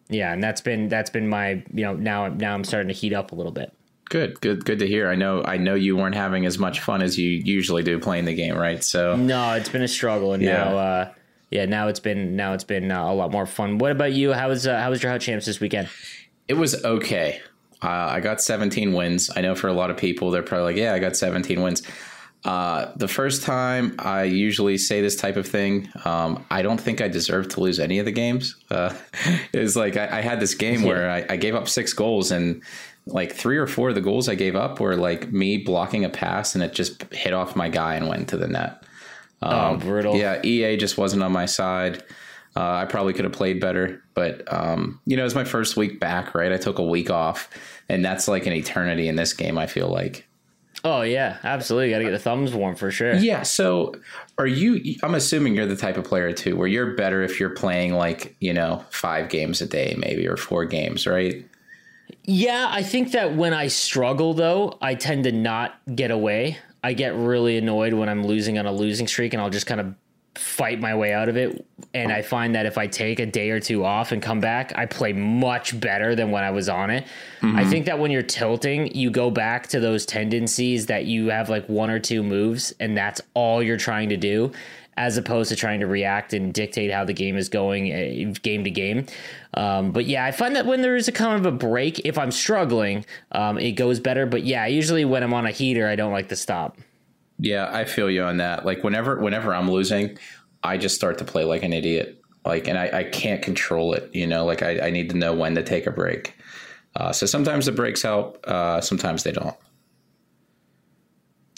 Yeah, and that's been that's been my you know now now I'm starting to heat up a little bit. Good, good, good to hear. I know, I know you weren't having as much fun as you usually do playing the game, right? So no, it's been a struggle, and yeah. now, uh, yeah, now it's been now it's been uh, a lot more fun. What about you? How was uh, how was your hut champs this weekend? It was okay. Uh, I got 17 wins. I know for a lot of people, they're probably like, "Yeah, I got 17 wins." Uh, the first time I usually say this type of thing, um, I don't think I deserve to lose any of the games. Uh, it was like I, I had this game yeah. where I, I, gave up six goals, and like three or four of the goals I gave up were like me blocking a pass and it just hit off my guy and went into the net. Oh, um, oh, brutal. Yeah, EA just wasn't on my side. Uh, I probably could have played better, but um, you know, it was my first week back, right? I took a week off, and that's like an eternity in this game. I feel like Oh yeah, absolutely. Got to get the thumbs warm for sure. Yeah. So, are you? I'm assuming you're the type of player too, where you're better if you're playing like you know five games a day, maybe or four games, right? Yeah, I think that when I struggle though, I tend to not get away. I get really annoyed when I'm losing on a losing streak, and I'll just kind of fight my way out of it. And I find that if I take a day or two off and come back, I play much better than when I was on it. Mm-hmm. I think that when you're tilting, you go back to those tendencies that you have like one or two moves, and that's all you're trying to do. As opposed to trying to react and dictate how the game is going uh, game to game. Um, but yeah, I find that when there is a kind of a break, if I'm struggling, um, it goes better. But yeah, usually when I'm on a heater, I don't like to stop. Yeah, I feel you on that. Like whenever whenever I'm losing, I just start to play like an idiot. Like, and I, I can't control it. You know, like I, I need to know when to take a break. Uh, so sometimes the breaks help. Uh, sometimes they don't.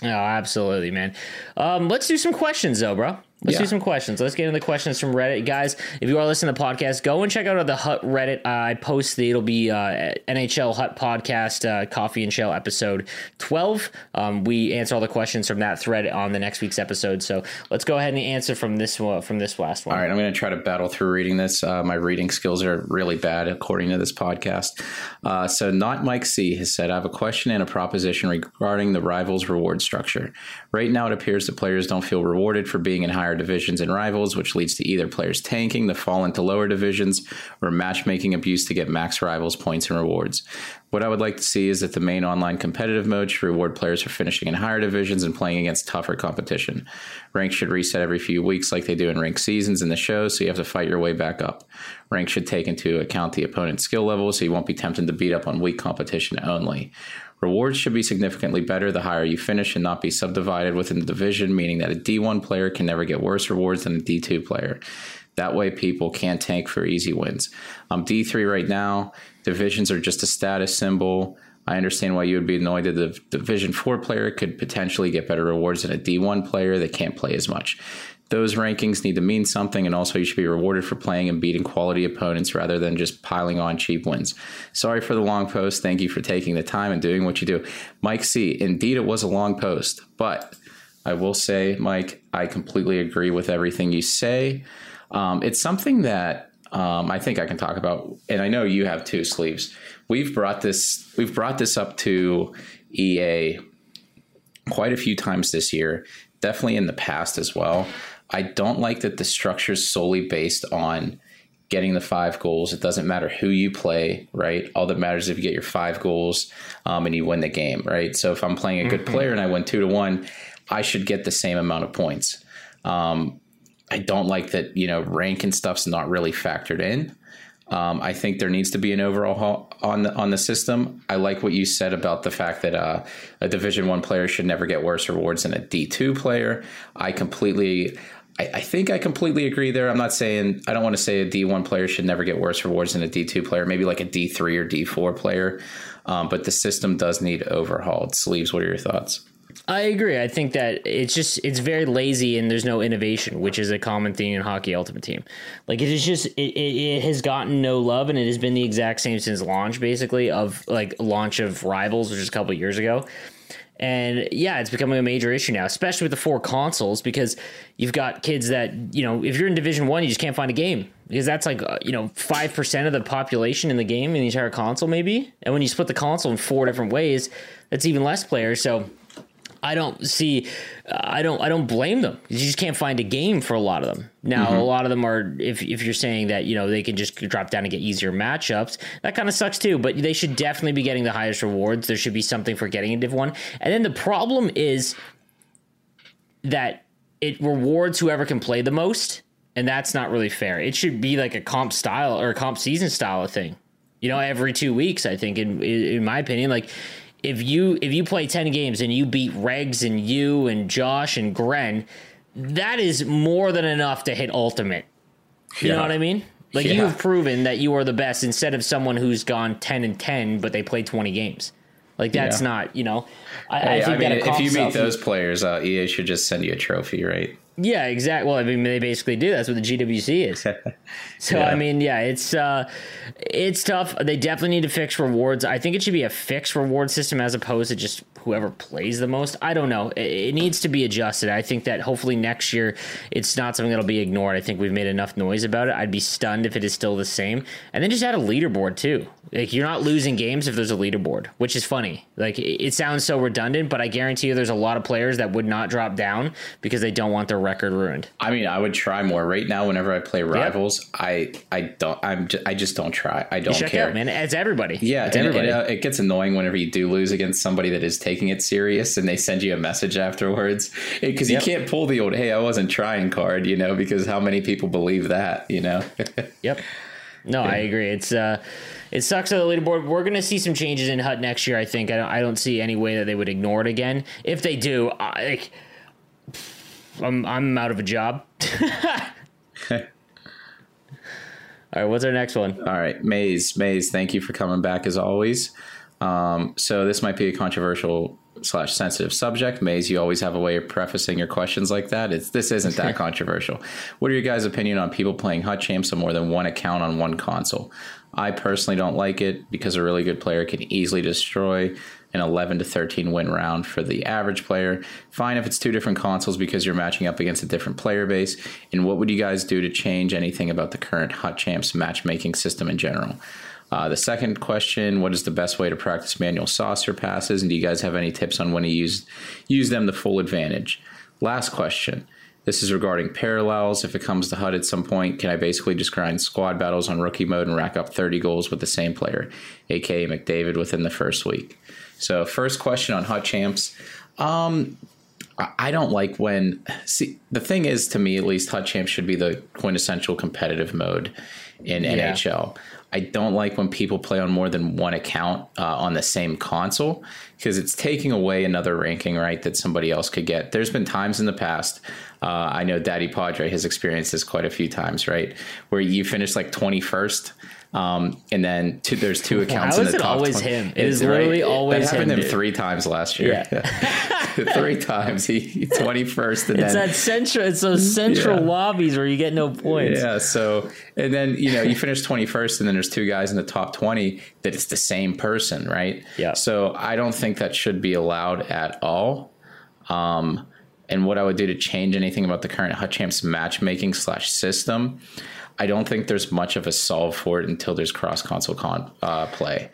Oh, absolutely, man. Um, let's do some questions, though, bro. Let's yeah. do some questions. Let's get into the questions from Reddit, guys. If you are listening to the podcast, go and check out the Hut Reddit. Uh, I post the it'll be uh, NHL Hut podcast uh, Coffee and Chel episode twelve. Um, we answer all the questions from that thread on the next week's episode. So let's go ahead and answer from this one, from this last one. All right, I'm going to try to battle through reading this. Uh, my reading skills are really bad according to this podcast. Uh, so, not Mike C has said, "I have a question and a proposition regarding the rivals reward structure. Right now, it appears that players don't feel rewarded for being in high higher divisions and rivals, which leads to either players tanking, the fall into lower divisions, or matchmaking abuse to get max rivals points and rewards. What I would like to see is that the main online competitive mode should reward players for finishing in higher divisions and playing against tougher competition. Rank should reset every few weeks like they do in ranked seasons in the show, so you have to fight your way back up. Rank should take into account the opponent's skill level, so you won't be tempted to beat up on weak competition only. Rewards should be significantly better the higher you finish and not be subdivided within the division, meaning that a D1 player can never get worse rewards than a D2 player. That way, people can't tank for easy wins. I'm D3 right now. Divisions are just a status symbol. I understand why you would be annoyed that the Division 4 player could potentially get better rewards than a D1 player that can't play as much those rankings need to mean something, and also you should be rewarded for playing and beating quality opponents rather than just piling on cheap wins. Sorry for the long post. Thank you for taking the time and doing what you do. Mike C., indeed, it was a long post, but I will say, Mike, I completely agree with everything you say. Um, it's something that um, I think I can talk about, and I know you have two sleeves. We've brought this, we've brought this up to EA quite a few times this year, definitely in the past as well. I don't like that the structure is solely based on getting the five goals. It doesn't matter who you play, right? All that matters is if you get your five goals um, and you win the game, right? So if I'm playing a good mm-hmm. player and I win two to one, I should get the same amount of points. Um, I don't like that, you know, rank and stuff's not really factored in. Um, I think there needs to be an overall on the on the system. I like what you said about the fact that uh, a Division One player should never get worse rewards than a D two player. I completely I, I, think I completely agree there. I'm not saying I don't want to say a D1 player should never get worse rewards than a D2 player, maybe like a D3 or D4 player. Um, but the system does need overhauled. Sleeves, what are your thoughts? I agree. I think that it's just it's very lazy and there's no innovation, which is a common theme in Hockey Ultimate Team. Like it is just it, it, it, has gotten no love and it has been the exact same since launch, basically of like launch of Rivals, which is a couple years ago. And yeah, it's becoming a major issue now, especially with the four consoles, because you've got kids that, you know, if you're in Division One, you just can't find a game because that's like, uh, you know, 5% of the population in the game in the entire console, maybe. And when you split the console in four different ways, that's even less players. So I don't see. Uh, I don't. I don't blame them. You just can't find a game for a lot of them. Now, mm-hmm. a lot of them are. If if you're saying that you know they can just drop down and get easier matchups, that kind of sucks too. But they should definitely be getting the highest rewards. There should be something for getting a Div one. And then the problem is that it rewards whoever can play the most, and that's not really fair. It should be like a comp style or a comp season style of thing. You know, every two weeks. I think, in in my opinion, like if you if you play 10 games and you beat Regs and you and Josh and Gren, that is more than enough to hit ultimate. You yeah. know what I mean? Like yeah. you have proven that you are the best instead of someone who's gone 10 and 10 but they played 20 games. Like that's yeah. not, you know. I, hey, I think I mean, if you meet those players, uh, EA should just send you a trophy, right? Yeah, exactly. Well, I mean, they basically do. That's what the GWC is. So Yeah. I mean, yeah, it's uh, it's tough. They definitely need to fix rewards. I think it should be a fixed reward system as opposed to just whoever plays the most. I don't know. It, it needs to be adjusted. I think that hopefully next year it's not something that'll be ignored. I think we've made enough noise about it. I'd be stunned if it is still the same. And then just add a leaderboard too. Like you're not losing games if there's a leaderboard, which is funny. Like it, it sounds so redundant, but I guarantee you there's a lot of players that would not drop down because they don't want their record ruined. I mean, I would try more right now. Whenever I play rivals, I I don't I'm just, I just don't try. I don't care. out, man. It's everybody. Yeah, it's and, everybody. and, uh, it gets annoying whenever you do lose against somebody that is taking it serious and they send you a message afterwards because Yep. you can't pull the old "Hey, I wasn't trying" card, you know, because how many people believe that, you know? Yep. No, I agree. It's uh, it sucks on the leaderboard. We're gonna see some changes in Hut next year. I think. I don't, I don't see any way that they would ignore it again. If they do, I, like, I'm I'm out of a job. All right, what's our next one? All right, Maze, Maze, thank you for coming back as always. Um, so this might be a controversial slash sensitive subject. Maze, you always have a way of prefacing your questions like that. It's this isn't that controversial. What are your guys' opinion on people playing Hut Champs on more than one account on one console? I personally don't like it because a really good player can easily destroy an 11 to 13 win round for the average player. Fine if it's two different consoles because you're matching up against a different player base. And what would you guys do to change anything about the current Hut Champs matchmaking system in general? Uh, the second question: What is the best way to practice manual saucer passes, and do you guys have any tips on when to use use them to full advantage? Last question: This is regarding parallels. If it comes to Hut at some point, can I basically just grind squad battles on rookie mode and rack up 30 goals with the same player, aka McDavid, within the first week? So, first question on Hut champs. Um, I- don't like when. See, the thing is, to me at least, Hut champs should be the quintessential competitive mode in Yeah. NHL. I don't like when people play on more than one account uh, on the same console because it's taking away another ranking, right, that somebody else could get. There's been times in the past, uh, I know Daddy Padre has experienced this quite a few times, right, where you finish like 21st. Um, and then two, there's two accounts How in is the it top always 20. him? It is literally right? always that happened him, him three times last year. three times. He 21st and It's then that central. It's those central Yeah. lobbies where you get no points. yeah. So, and then, you know, you finish 21st and then there's two guys in the top 20 that it's the same person, right? Yeah. So I don't think that should be allowed at all. Um, and what I would do to change anything about the current Hut Champs matchmaking slash system, I don't think there's much of a solve for it until there's cross console con uh, play.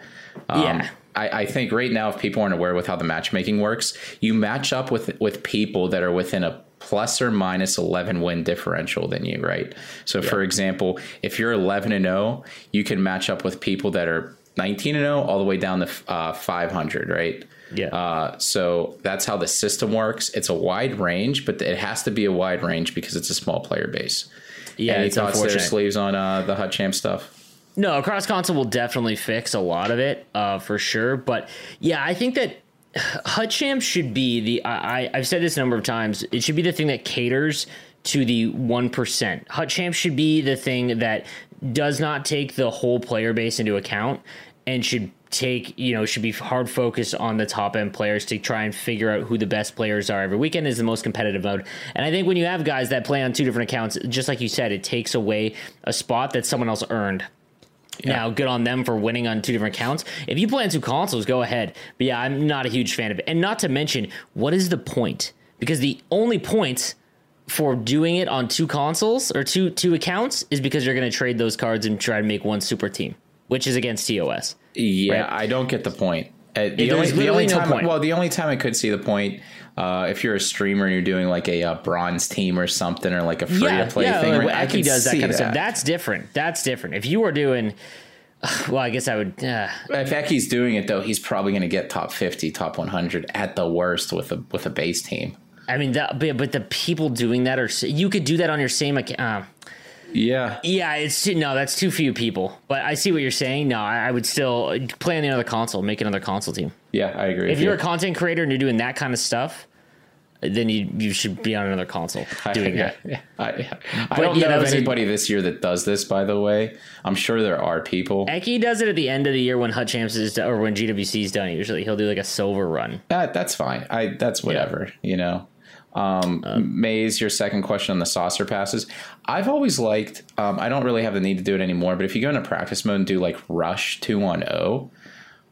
Um, Yeah. I, I think right now, if people aren't aware with how the matchmaking works, you match up with with people that are within a plus or minus 11 win differential than you, right? So, for example, if you're 11 and 0, you can match up with people that are 19 and 0 all the way down to uh, 500, right? Yeah. Uh, so that's how the system works. It's a wide range, but it has to be a wide range because it's a small player base. yeah. Any it's thoughts there, sleeves on uh, the Hut Champ stuff? No, cross console will definitely fix a lot of it, uh, for sure. But yeah, I think that Hut Champ should be the. I, I've said this a number of times. It should be the thing that caters to the one percent. Hut Champ should be the thing that does not take the whole player base into account and should take you know should be hard focused on the top end players to try and figure out who the best players are every weekend is the most competitive mode and i think when you have guys that play on two different accounts just like you said it takes away a spot that someone else earned now, good on them for winning on two different accounts. If you play on two consoles, go ahead. But yeah, I'm not a huge fan of it. And not to mention, what is the point? Because the only point for doing it on two consoles or two two accounts is because you're going to trade those cards and try to make one super team, which is against TOS. Yeah, Right. I don't get the point. Uh, the only, the only time, point. well, the only time I could see the point, uh, if you're a streamer and you're doing like a, uh bronze team or something, or like a free to play yeah, thing, like? Eki does that kind of stuff. That's different. That's different. If you were doing, well, I guess I would. Uh, If Eki's doing it though, he's probably going to get top fifty, top one hundred at the worst with a with a base team. I mean, that, but, but the people doing that are you could do that on your same account. Uh, Yeah, Yeah, it's too, no, that's too few people. But I see what you're saying. No, I, I would still play on the other console, make another console team. yeah, I agree. If you're you. a content creator and you're doing that kind of stuff, then you you should be on another console doing yeah, that. yeah. I, I don't yeah, know of was a- anybody this year that does this. By the way, I'm sure there are people. Eki does it at the end of the year when Hut Champs is or when GWC is done. Usually, he'll do like a silver run. That that's fine. I that's whatever. You know. Um, Maze, your second question on the saucer passes. I've always liked. Um, I don't really have the need to do it anymore, but if you go into practice mode and do like rush two on zero,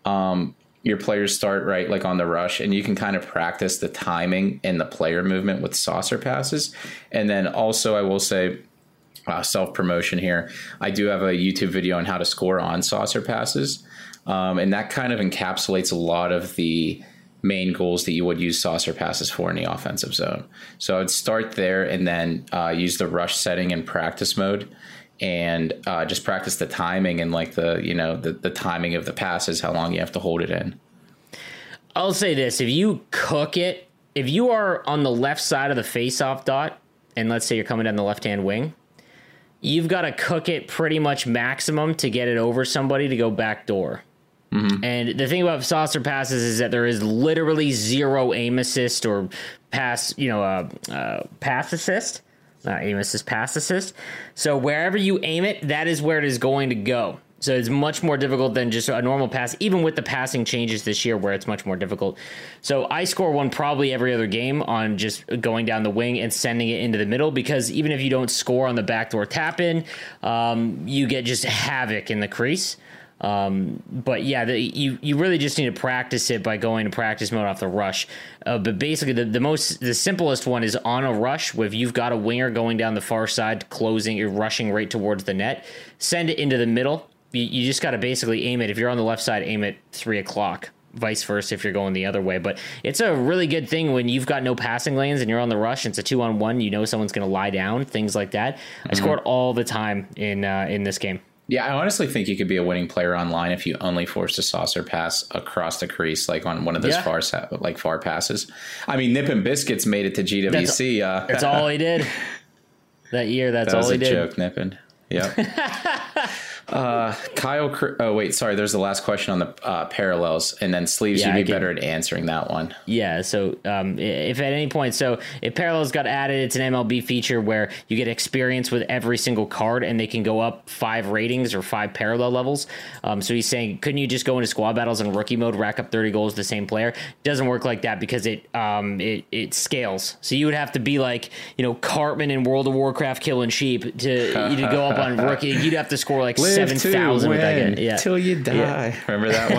um, your players start right like on the rush, and you can kind of practice the timing and the player movement with saucer passes. And then also, I will say. Uh, self promotion here. I do have a YouTube video on how to score on saucer passes, um, and that kind of encapsulates a lot of the main goals that you would use saucer passes for in the offensive zone. So I'd start there and then uh, use the rush setting in practice mode and uh, just practice the timing and like the you know the, the timing of the passes, how long you have to hold it in. I'll say this: if you cook it, if you are on the left side of the face-off dot, and let's say you're coming down the left-hand wing, you've got to cook it pretty much maximum to get it over somebody to go back door. Mm-hmm. And the thing about saucer passes is that there is literally zero aim assist or pass, you know, uh, uh, pass assist. Not aim assist, pass assist. So wherever you aim it, that is where it is going to go. So it's much more difficult than just a normal pass, even with the passing changes this year where it's much more difficult. So I score one probably every other game on just going down the wing and sending it into the middle because even if you don't score on the backdoor tap in, um, you get just havoc in the crease. Um, but yeah, the, you you really just need to practice it by going to practice mode off the rush. Uh, but basically, the, the most the simplest one is on a rush. If you've got a winger going down the far side, closing, you're rushing right towards the net. Send it into the middle. You, you just got to basically aim it. If you're on the left side, aim it three o'clock. Vice versa if you're going the other way. But it's a really good thing when you've got no passing lanes and you're on the rush. It's a two on one. You know someone's going to lie down. Things like that. Mm-hmm. I scored all the time in uh, in this game. Yeah, I honestly think you could be a winning player online if you only forced a saucer pass across the crease, like on one of those yeah. far like far passes. I mean, Nip and Biscuits made it to GWC. That's, uh, that's all he did that year. That's that all he did. Joke, Nippin. Yeah. Uh, Kyle, oh wait, sorry. There's the last question on the uh, parallels, and then sleeves. Yeah, you'd be better at answering that one. Yeah. So, um, if at any point, so if parallels got added, it's an MLB feature where you get experience with every single card, and they can go up five ratings or five parallel levels. Um, so he's saying, couldn't you just go into squad battles in rookie mode, rack up 30 goals the same player? It doesn't work like that because it um it it scales. So you would have to be like you know Cartman in World of Warcraft killing sheep to to go up on rookie. You'd have to score like seven thousand with that Yeah, till you die. Yeah. Remember that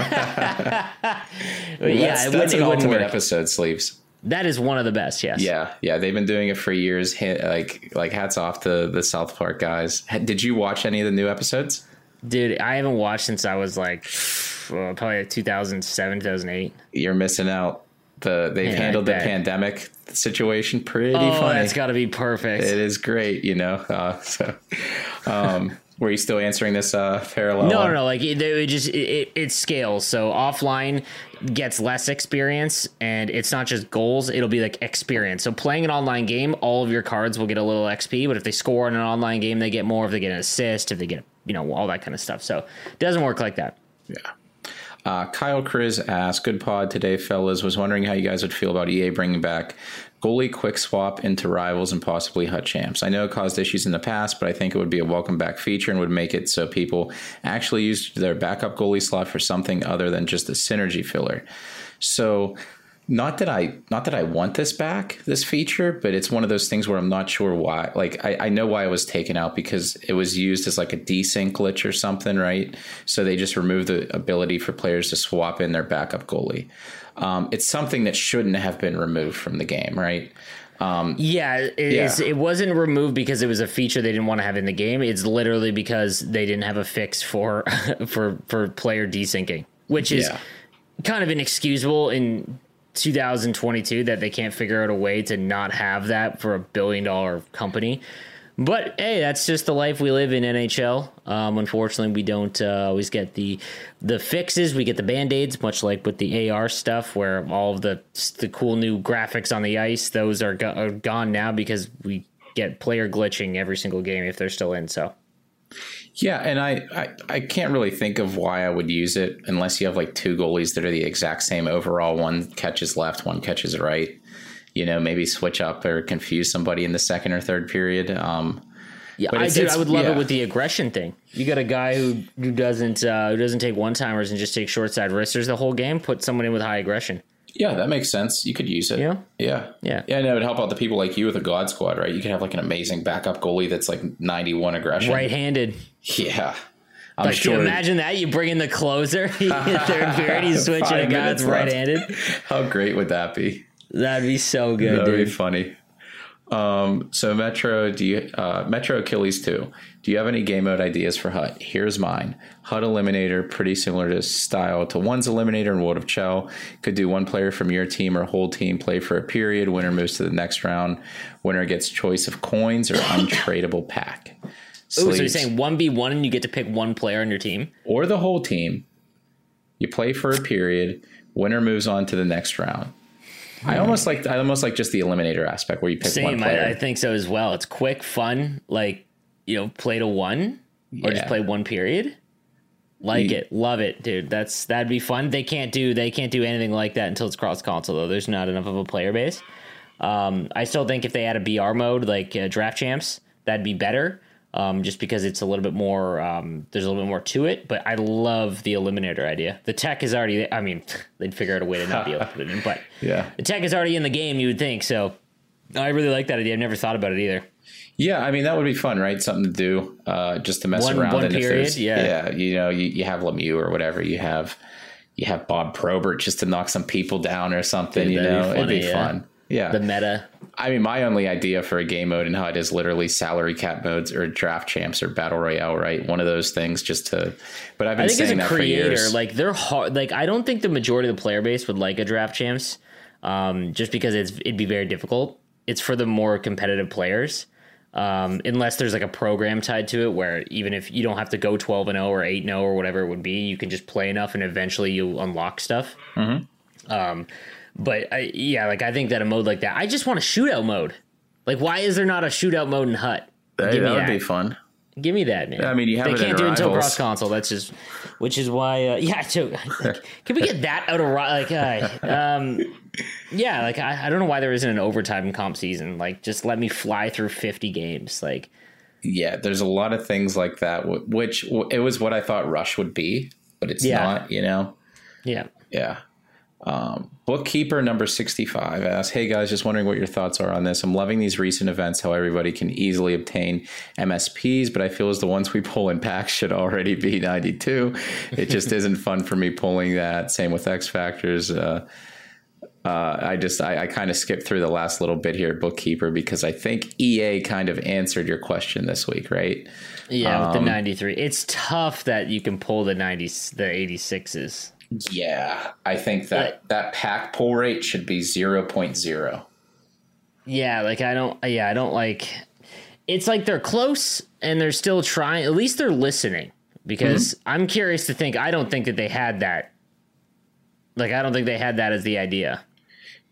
one? yeah, that's, that's an ultimate work. episode. Sleeves. That is one of the best. Yes. Yeah, yeah. They've been doing it for years. Like, like hats off to the South Park guys. Did you watch any of the new episodes? Dude, I haven't watched since I was like well, probably like 2007, 2008. You're missing out. The they've yeah, handled the pandemic situation pretty oh, funny. That's got to be perfect. It is great, you know. Uh, so, um, were you still answering this uh, parallel? No, no, no. Like it, it just it, it scales. So offline gets less experience, and it's not just goals. It'll be like experience. So playing an online game, all of your cards will get a little XP. But if they score in an online game, they get more. If they get an assist, if they get you know all that kind of stuff. So it doesn't work like that. Yeah. Uh, Kyle Kriz asked, "Good pod today, fellas. Was wondering how you guys would feel about EA bringing back goalie quick swap into rivals and possibly hut champs. I know it caused issues in the past, but I think it would be a welcome back feature and would make it so people actually use their backup goalie slot for something other than just a synergy filler. So not that I not that I want this back, this feature, but it's one of those things where I'm not sure why. Like I, I know why it was taken out because it was used as like a desync glitch or something, right? So they just removed the ability for players to swap in their backup goalie um, it's something that shouldn't have been removed from the game, right? Um, yeah, it, yeah. it wasn't removed because it was a feature they didn't want to have in the game. It's literally because they didn't have a fix for for for player desyncing, which is yeah. kind of inexcusable in 2022 that they can't figure out a way to not have that for a billion dollar company. But hey, that's just the life we live in NHL. Um, unfortunately, we don't uh, always get the the fixes. We get the band aids, much like with the AR stuff, where all of the the cool new graphics on the ice those are, go- are gone now because we get player glitching every single game if they're still in. So. Yeah, and I, I, I can't really think of why I would use it unless you have like two goalies that are the exact same overall. One catches left, one catches right you know, maybe switch up or confuse somebody in the second or third period. Um, yeah, I do. I would love yeah. it with the aggression thing. You got a guy who who doesn't uh, who doesn't take one timers and just take short side wristers the whole game. Put someone in with high aggression. Yeah, that makes sense. You could use it. Yeah. Yeah. Yeah. Yeah, and it would help out the people like you with a God Squad, right? You could have like an amazing backup goalie that's like 91 aggression. Right-handed. Yeah. I'm Like, sure. dude, imagine that. You bring in the closer, third period, he's switching a guy that's right-handed. How great would that be? That'd be so good, That'd be funny. Um, so Metro, do you uh, Metro Achilles two? Do you have any game mode ideas for Hut? Here's mine. Hut Eliminator, pretty similar to style to one's Eliminator and World of Chel. Could do one player from your team or whole team play for a period. Winner moves to the next round. Winner gets choice of coins or untradeable pack. Ooh, so you're saying one v one, and you get to pick one player on your team. or the whole team. You play for a period. Winner moves on to the next round. I almost like I almost like just the eliminator aspect where you pick one player. I, I think so as well. It's quick, fun, like you know, play to one or just play one period. Like You- it, love it, dude. That's that'd be fun. They can't do they can't do anything like that until it's cross console though. There's not enough of a player base. Um, I still think if they had a BR mode like uh, draft champs, that'd be better. Um, just because it's a little bit more, um, there's a little bit more to it. But I love the eliminator idea. The tech is already. I mean, they'd figure out a way to not be able to put it in, but Yeah. the tech is already in the game. You would think so. I really like that idea. I've never thought about it either. Yeah, I mean that would be fun, right? Something to do, uh, just to mess One- around. one and period, yeah. yeah, you know, you, you have Lemieux or whatever. You have you have Bob Probert just to knock some people down or something. Dude, you know, it'd be yeah. fun. Yeah, The meta. I mean, my only idea for a game mode in Hut is literally salary cap modes or draft champs or battle royale, right? One of those things, just to. But I've been I think as saying a that for creator, years. like they're hard. Like I don't think the majority of the player base would like a draft champs, um, just because it's it'd be very difficult. It's for the more competitive players, um, unless there's like a program tied to it, where even if you don't have to go twelve and zero or eight and zero or whatever it would be, you can just play enough and eventually you unlock stuff. Um, but I, yeah, like I think that a mode like that, I just want a shootout mode. Like, why is there not a shootout mode in Hut? Hey, that would be fun. Give me that, man. I mean, you have they it can't do it until cross console. That's just, which is why, uh, yeah. So, like, can we get that out of like, uh, um, yeah, like I, I don't know why there isn't an overtime comp season. Like, just let me fly through fifty games. Like, Yeah, there's a lot of things like that, which it was what I thought Rush would be, but it's Yeah. not. You know. yeah, Yeah. Um, bookkeeper number 65 asks, Hey guys, just wondering what your thoughts are on this. I'm loving these recent events, how everybody can easily obtain MSPs, but I feel as the ones we pull in packs should already be 92. It just isn't fun for me pulling that. Same with X Factors. Uh, uh, I just, I, I kind of skipped through the last little bit here, bookkeeper, because I think EA kind of answered your question this week, right? yeah. with Um, the ninety three, it's tough that you can pull the ninety, the eighty sixes. Yeah, I think that that pack pull rate should be 0.0. Yeah, like I don't. Yeah, I don't like. It's like they're close and they're still trying. At least they're listening because I'm curious to think. I don't think that they had that. Like I don't think they had that as the idea.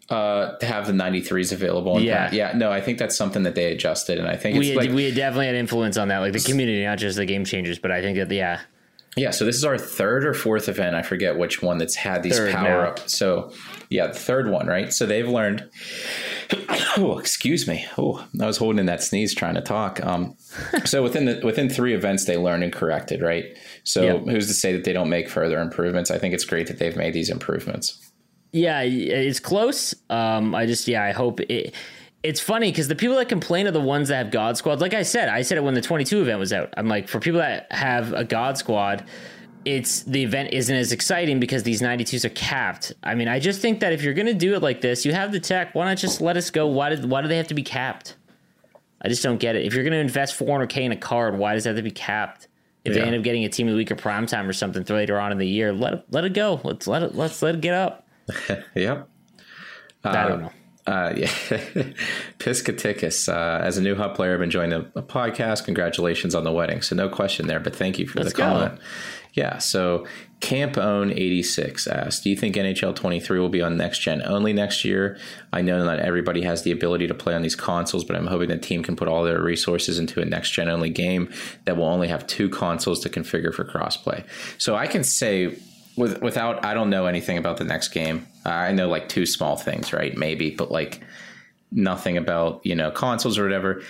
uh, to have the 93s available. Yeah. yeah, yeah. No, I think that's something that they adjusted, and I think We had, like we had definitely had influence on that, like the community, not just the game changers. But I think that yeah, yeah. So this is our third or fourth event. I forget which one that's had these Third power now. up. So yeah, the third one, right? So they've learned. oh, excuse me. Oh, I was holding in that sneeze trying to talk. Um, so within the within three events, they learned and corrected, right? So Yep. who's to say that they don't make further improvements? I think it's great that they've made these improvements. yeah, it's close. Um, I just yeah, I hope it. It's funny because the people that complain are the ones that have God squads. Like I said, I said it when the 22 event was out. I'm like, for people that have a God squad, it's the event isn't as exciting because these 92s are capped. I mean, I just think that if you're gonna do it like this, you have the tech. Why not just let us go? Why did why do they have to be capped? I just don't get it. If you're gonna invest 400k in a card, why does that have to be capped? If they end up getting a team of the week or prime time or something later on in the year, let it, let it go. Let's let it let's let it get up. Yep. I don't uh, know. Uh, yeah. Piscaticus, uh, as a new hub player, I've been enjoying the the podcast. Congratulations on the wedding. So, no question there, but thank you for Let's the go. comment. Yeah. So, Camp Own 86 asked Do you think NHL 23 will be on next gen only next year? I know not everybody has the ability to play on these consoles, but I'm hoping the team can put all their resources into a next gen only game that will only have two consoles to configure for crossplay. So, I can say with, without I don't know anything about the next game. Uh, I know like two small things, right? Maybe, but like nothing about you know consoles or whatever.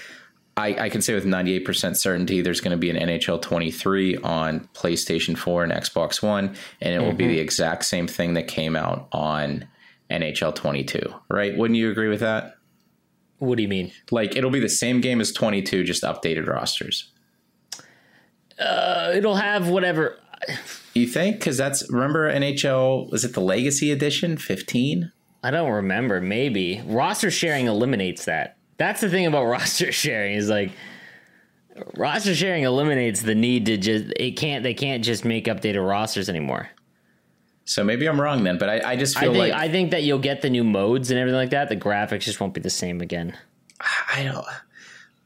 I, I can say with 98% certainty there's going to be an NHL 23 on PlayStation 4 and Xbox One, and it will be the exact same thing that came out on NHL 22, right? Wouldn't you agree with that? What do you mean? Like it'll be the same game as 22, just updated rosters. Uh, it'll have whatever. You think? Because that's remember NHL was it the Legacy Edition 15? I don't remember. Maybe roster sharing eliminates that. That's the thing about roster sharing is like roster sharing eliminates the need to just it can't they can't just make updated rosters anymore. So maybe I'm wrong then, but I, I just I feel think like I think that you'll get the new modes and everything like that. The graphics just won't be the same again. I don't.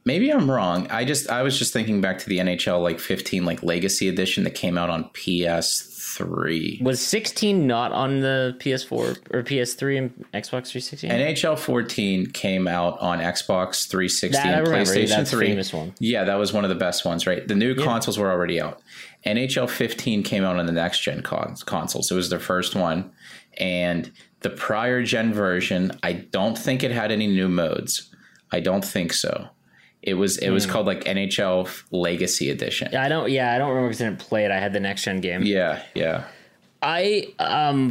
Maybe I'm wrong. I just I was just thinking back to the NHL like 15 like Legacy Edition that came out on PS3. Was 16 not on the PS4 or PS3 and Xbox 360? NHL 14 came out on Xbox 360 That and. PlayStation That's 3. famous one. Yeah, that was one of the best ones, right? The new consoles were already out. NHL 15 came out on the next gen cons- consoles. It was their first one. And the prior gen version, I don't think it had any new modes. I don't think so. It was it Hmm. was called like NHL Legacy Edition. Yeah, I don't. Yeah, I don't remember because I didn't play it. I had the next gen game. Yeah, yeah. I um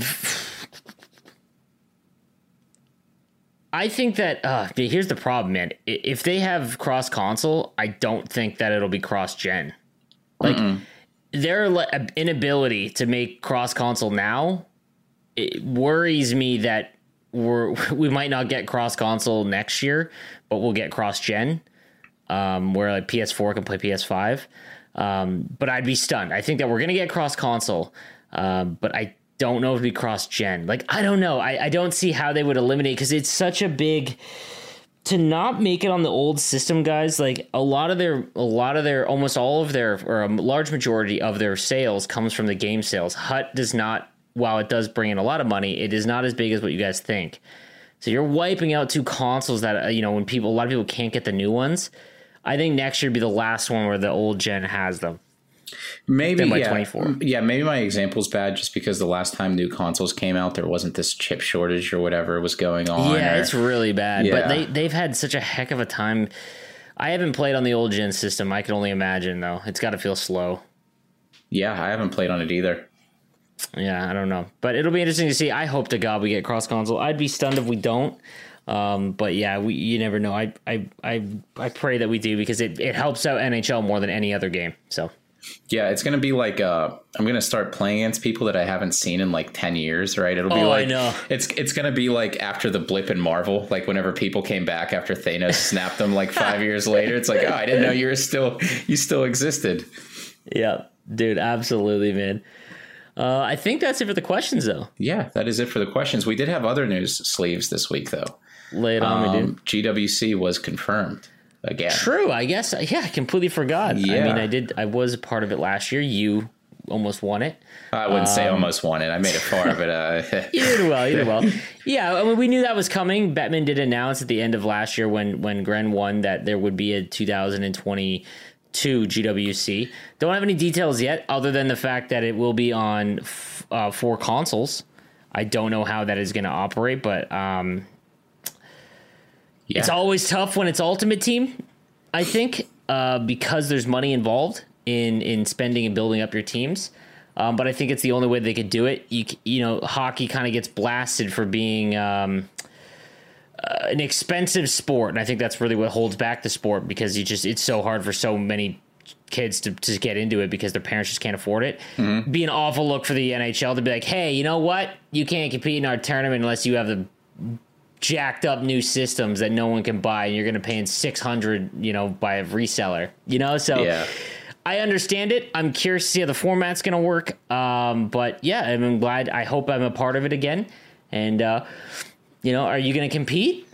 I think that uh here's the problem, man. If they have cross console, I don't think that it'll be cross gen. Like their le- inability to make cross console now it worries me that we're we might not get cross console next year, but we'll get cross gen. Um, where like PS4 can play PS5. Um, but I'd be stunned. I think that we're gonna get cross console, um, but I don't know if it'd be cross gen. Like I don't know. I, I don't see how they would eliminate because it's such a big to not make it on the old system, guys. Like a lot of their, a lot of their, almost all of their, or a large majority of their sales comes from the game sales. Hut does not. While it does bring in a lot of money, it is not as big as what you guys think. So you're wiping out two consoles that uh, you know when people, a lot of people can't get the new ones. I think next year would be the last one where the old gen has them. Maybe yeah, 24. yeah. Maybe my example's bad just because the last time new consoles came out, there wasn't this chip shortage or whatever was going on. Yeah, or- it's really bad. Yeah. But they they've had such a heck of a time. I haven't played on the old gen system. I can only imagine though. It's got to feel slow. yeah. I haven't played on it either. Yeah, I don't know, but it'll be interesting to see. I hope to God we get cross console. I'd be stunned if we don't. Um, but yeah, we you never know. I I I I pray that we do because it it helps out NHL more than any other game. So Yeah, it's gonna be like uh, I'm gonna start playing against people that I haven't seen in like ten years, right? It'll be Oh, I know. it's it's gonna be like after the blip in Marvel, like whenever people came back after Thanos snapped them like five years later. It's like, oh, I didn't know you were still you still existed. yeah, dude, absolutely, man. Uh, I think that's it for the questions though. Yeah, that is it for the questions. We did have other news sleeves this week though. Lay it on me, dude. Um, GWC was confirmed again. True, I guess. Yeah, I completely forgot. I Yeah. mean, I did. I was a part of it last year. You almost won it. I wouldn't say Um, almost won it. I made it far, but uh, You did well. You did well. Yeah, I mean, we knew that was coming. Bettman did announce at the end of last year when when Gren won that there would be a 2022 GWC. Don't have any details yet, other than the fact that it will be on f- uh, four consoles. I don't know how that is going to operate, but um, yeah. It's always tough when it's Ultimate Team. I think uh, because there's money involved in in spending and building up your teams. Um, but I think it's the only way they could do it. You you know, hockey kind of gets blasted for being um, uh, an expensive sport, and I think that's really what holds back the sport because you just it's so hard for so many kids to, to get into it because their parents just can't afford it. Be an awful look for the NHL to be like, hey, you know what? You can't compete in our tournament unless you have the jacked up new systems that no one can buy and you're going to pay in 600 you know by a reseller you know so Yeah. i understand it i'm curious to see how the format's going to work um, but yeah i'm glad i hope i'm a part of it again and uh, you know are you going to compete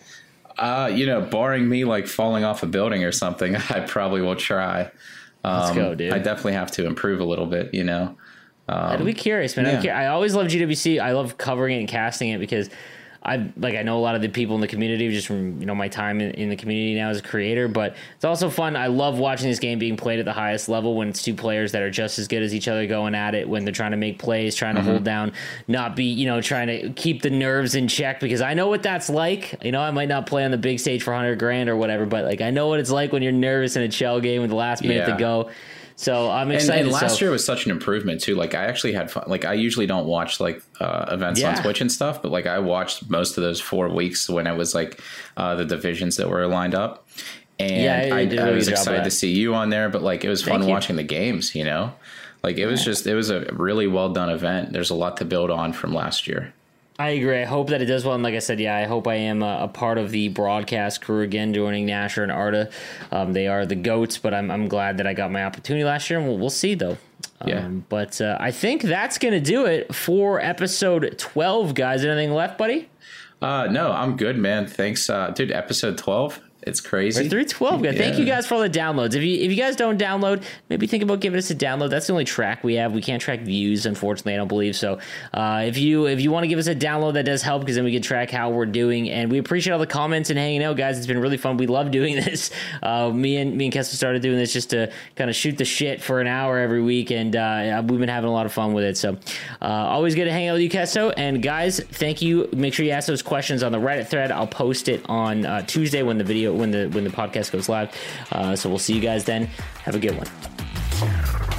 Uh, you know, barring me like falling off a building or something, I probably will try. Um, let's go dude I definitely have to improve a little bit, you know. I'd be curious, man. Yeah. I always love GWC. I love covering it and casting it because I like I know a lot of the people in the community just from you know my time in, in the community now as a creator. But it's also fun. I love watching this game being played at the highest level when it's two players that are just as good as each other going at it when they're trying to make plays, trying to hold mm-hmm. down, not be you know trying to keep the nerves in check because I know what that's like. You know, I might not play on the big stage for hundred grand or whatever, but like I know what it's like when you're nervous in a Chel game with the last minute Yeah. to go. So I'm excited. and last so, year was such an improvement too. Like I actually had fun. Like I usually don't watch like uh, events Yeah. on Twitch and stuff, but like I watched most of those four weeks when it was like uh, the divisions that were lined up. And Yeah, I, I really was good job of excited to see you on there, but like it was Thank fun you. watching the games. You know, like it was just it was a really well done event. There's a lot to build on from last year. I agree. I hope that it does well. And like I said, yeah, I hope I am a, a part of the broadcast crew again, joining Nasher and Arda. Um, they are the goats, but I'm, I'm glad that I got my opportunity last year, and we'll, we'll see though. Yeah. Um, but uh, I think that's gonna do it for episode 12, guys. Anything left, buddy? Uh, no, I'm good, man. Thanks, uh, dude. Episode twelve. It's crazy. Three twelve, guys. Thank you guys for all the downloads. If you if you guys don't download, maybe think about giving us a download. That's the only track we have. We can't track views, unfortunately. I don't believe so. Uh, if you if you want to give us a download, that does help because then we can track how we're doing. And we appreciate all the comments and hanging out, guys. It's been really fun. We love doing this. Uh, me and me and Kessel started doing this just to kind of shoot the shit for an hour every week, and uh, we've been having a lot of fun with it. So uh, always good to hang out with you, Kesto. And guys, thank you. Make sure you ask those questions on the Reddit thread. I'll post it on uh, Tuesday when the when the when the podcast goes live. Uh, so we'll see you guys then. Have a good one.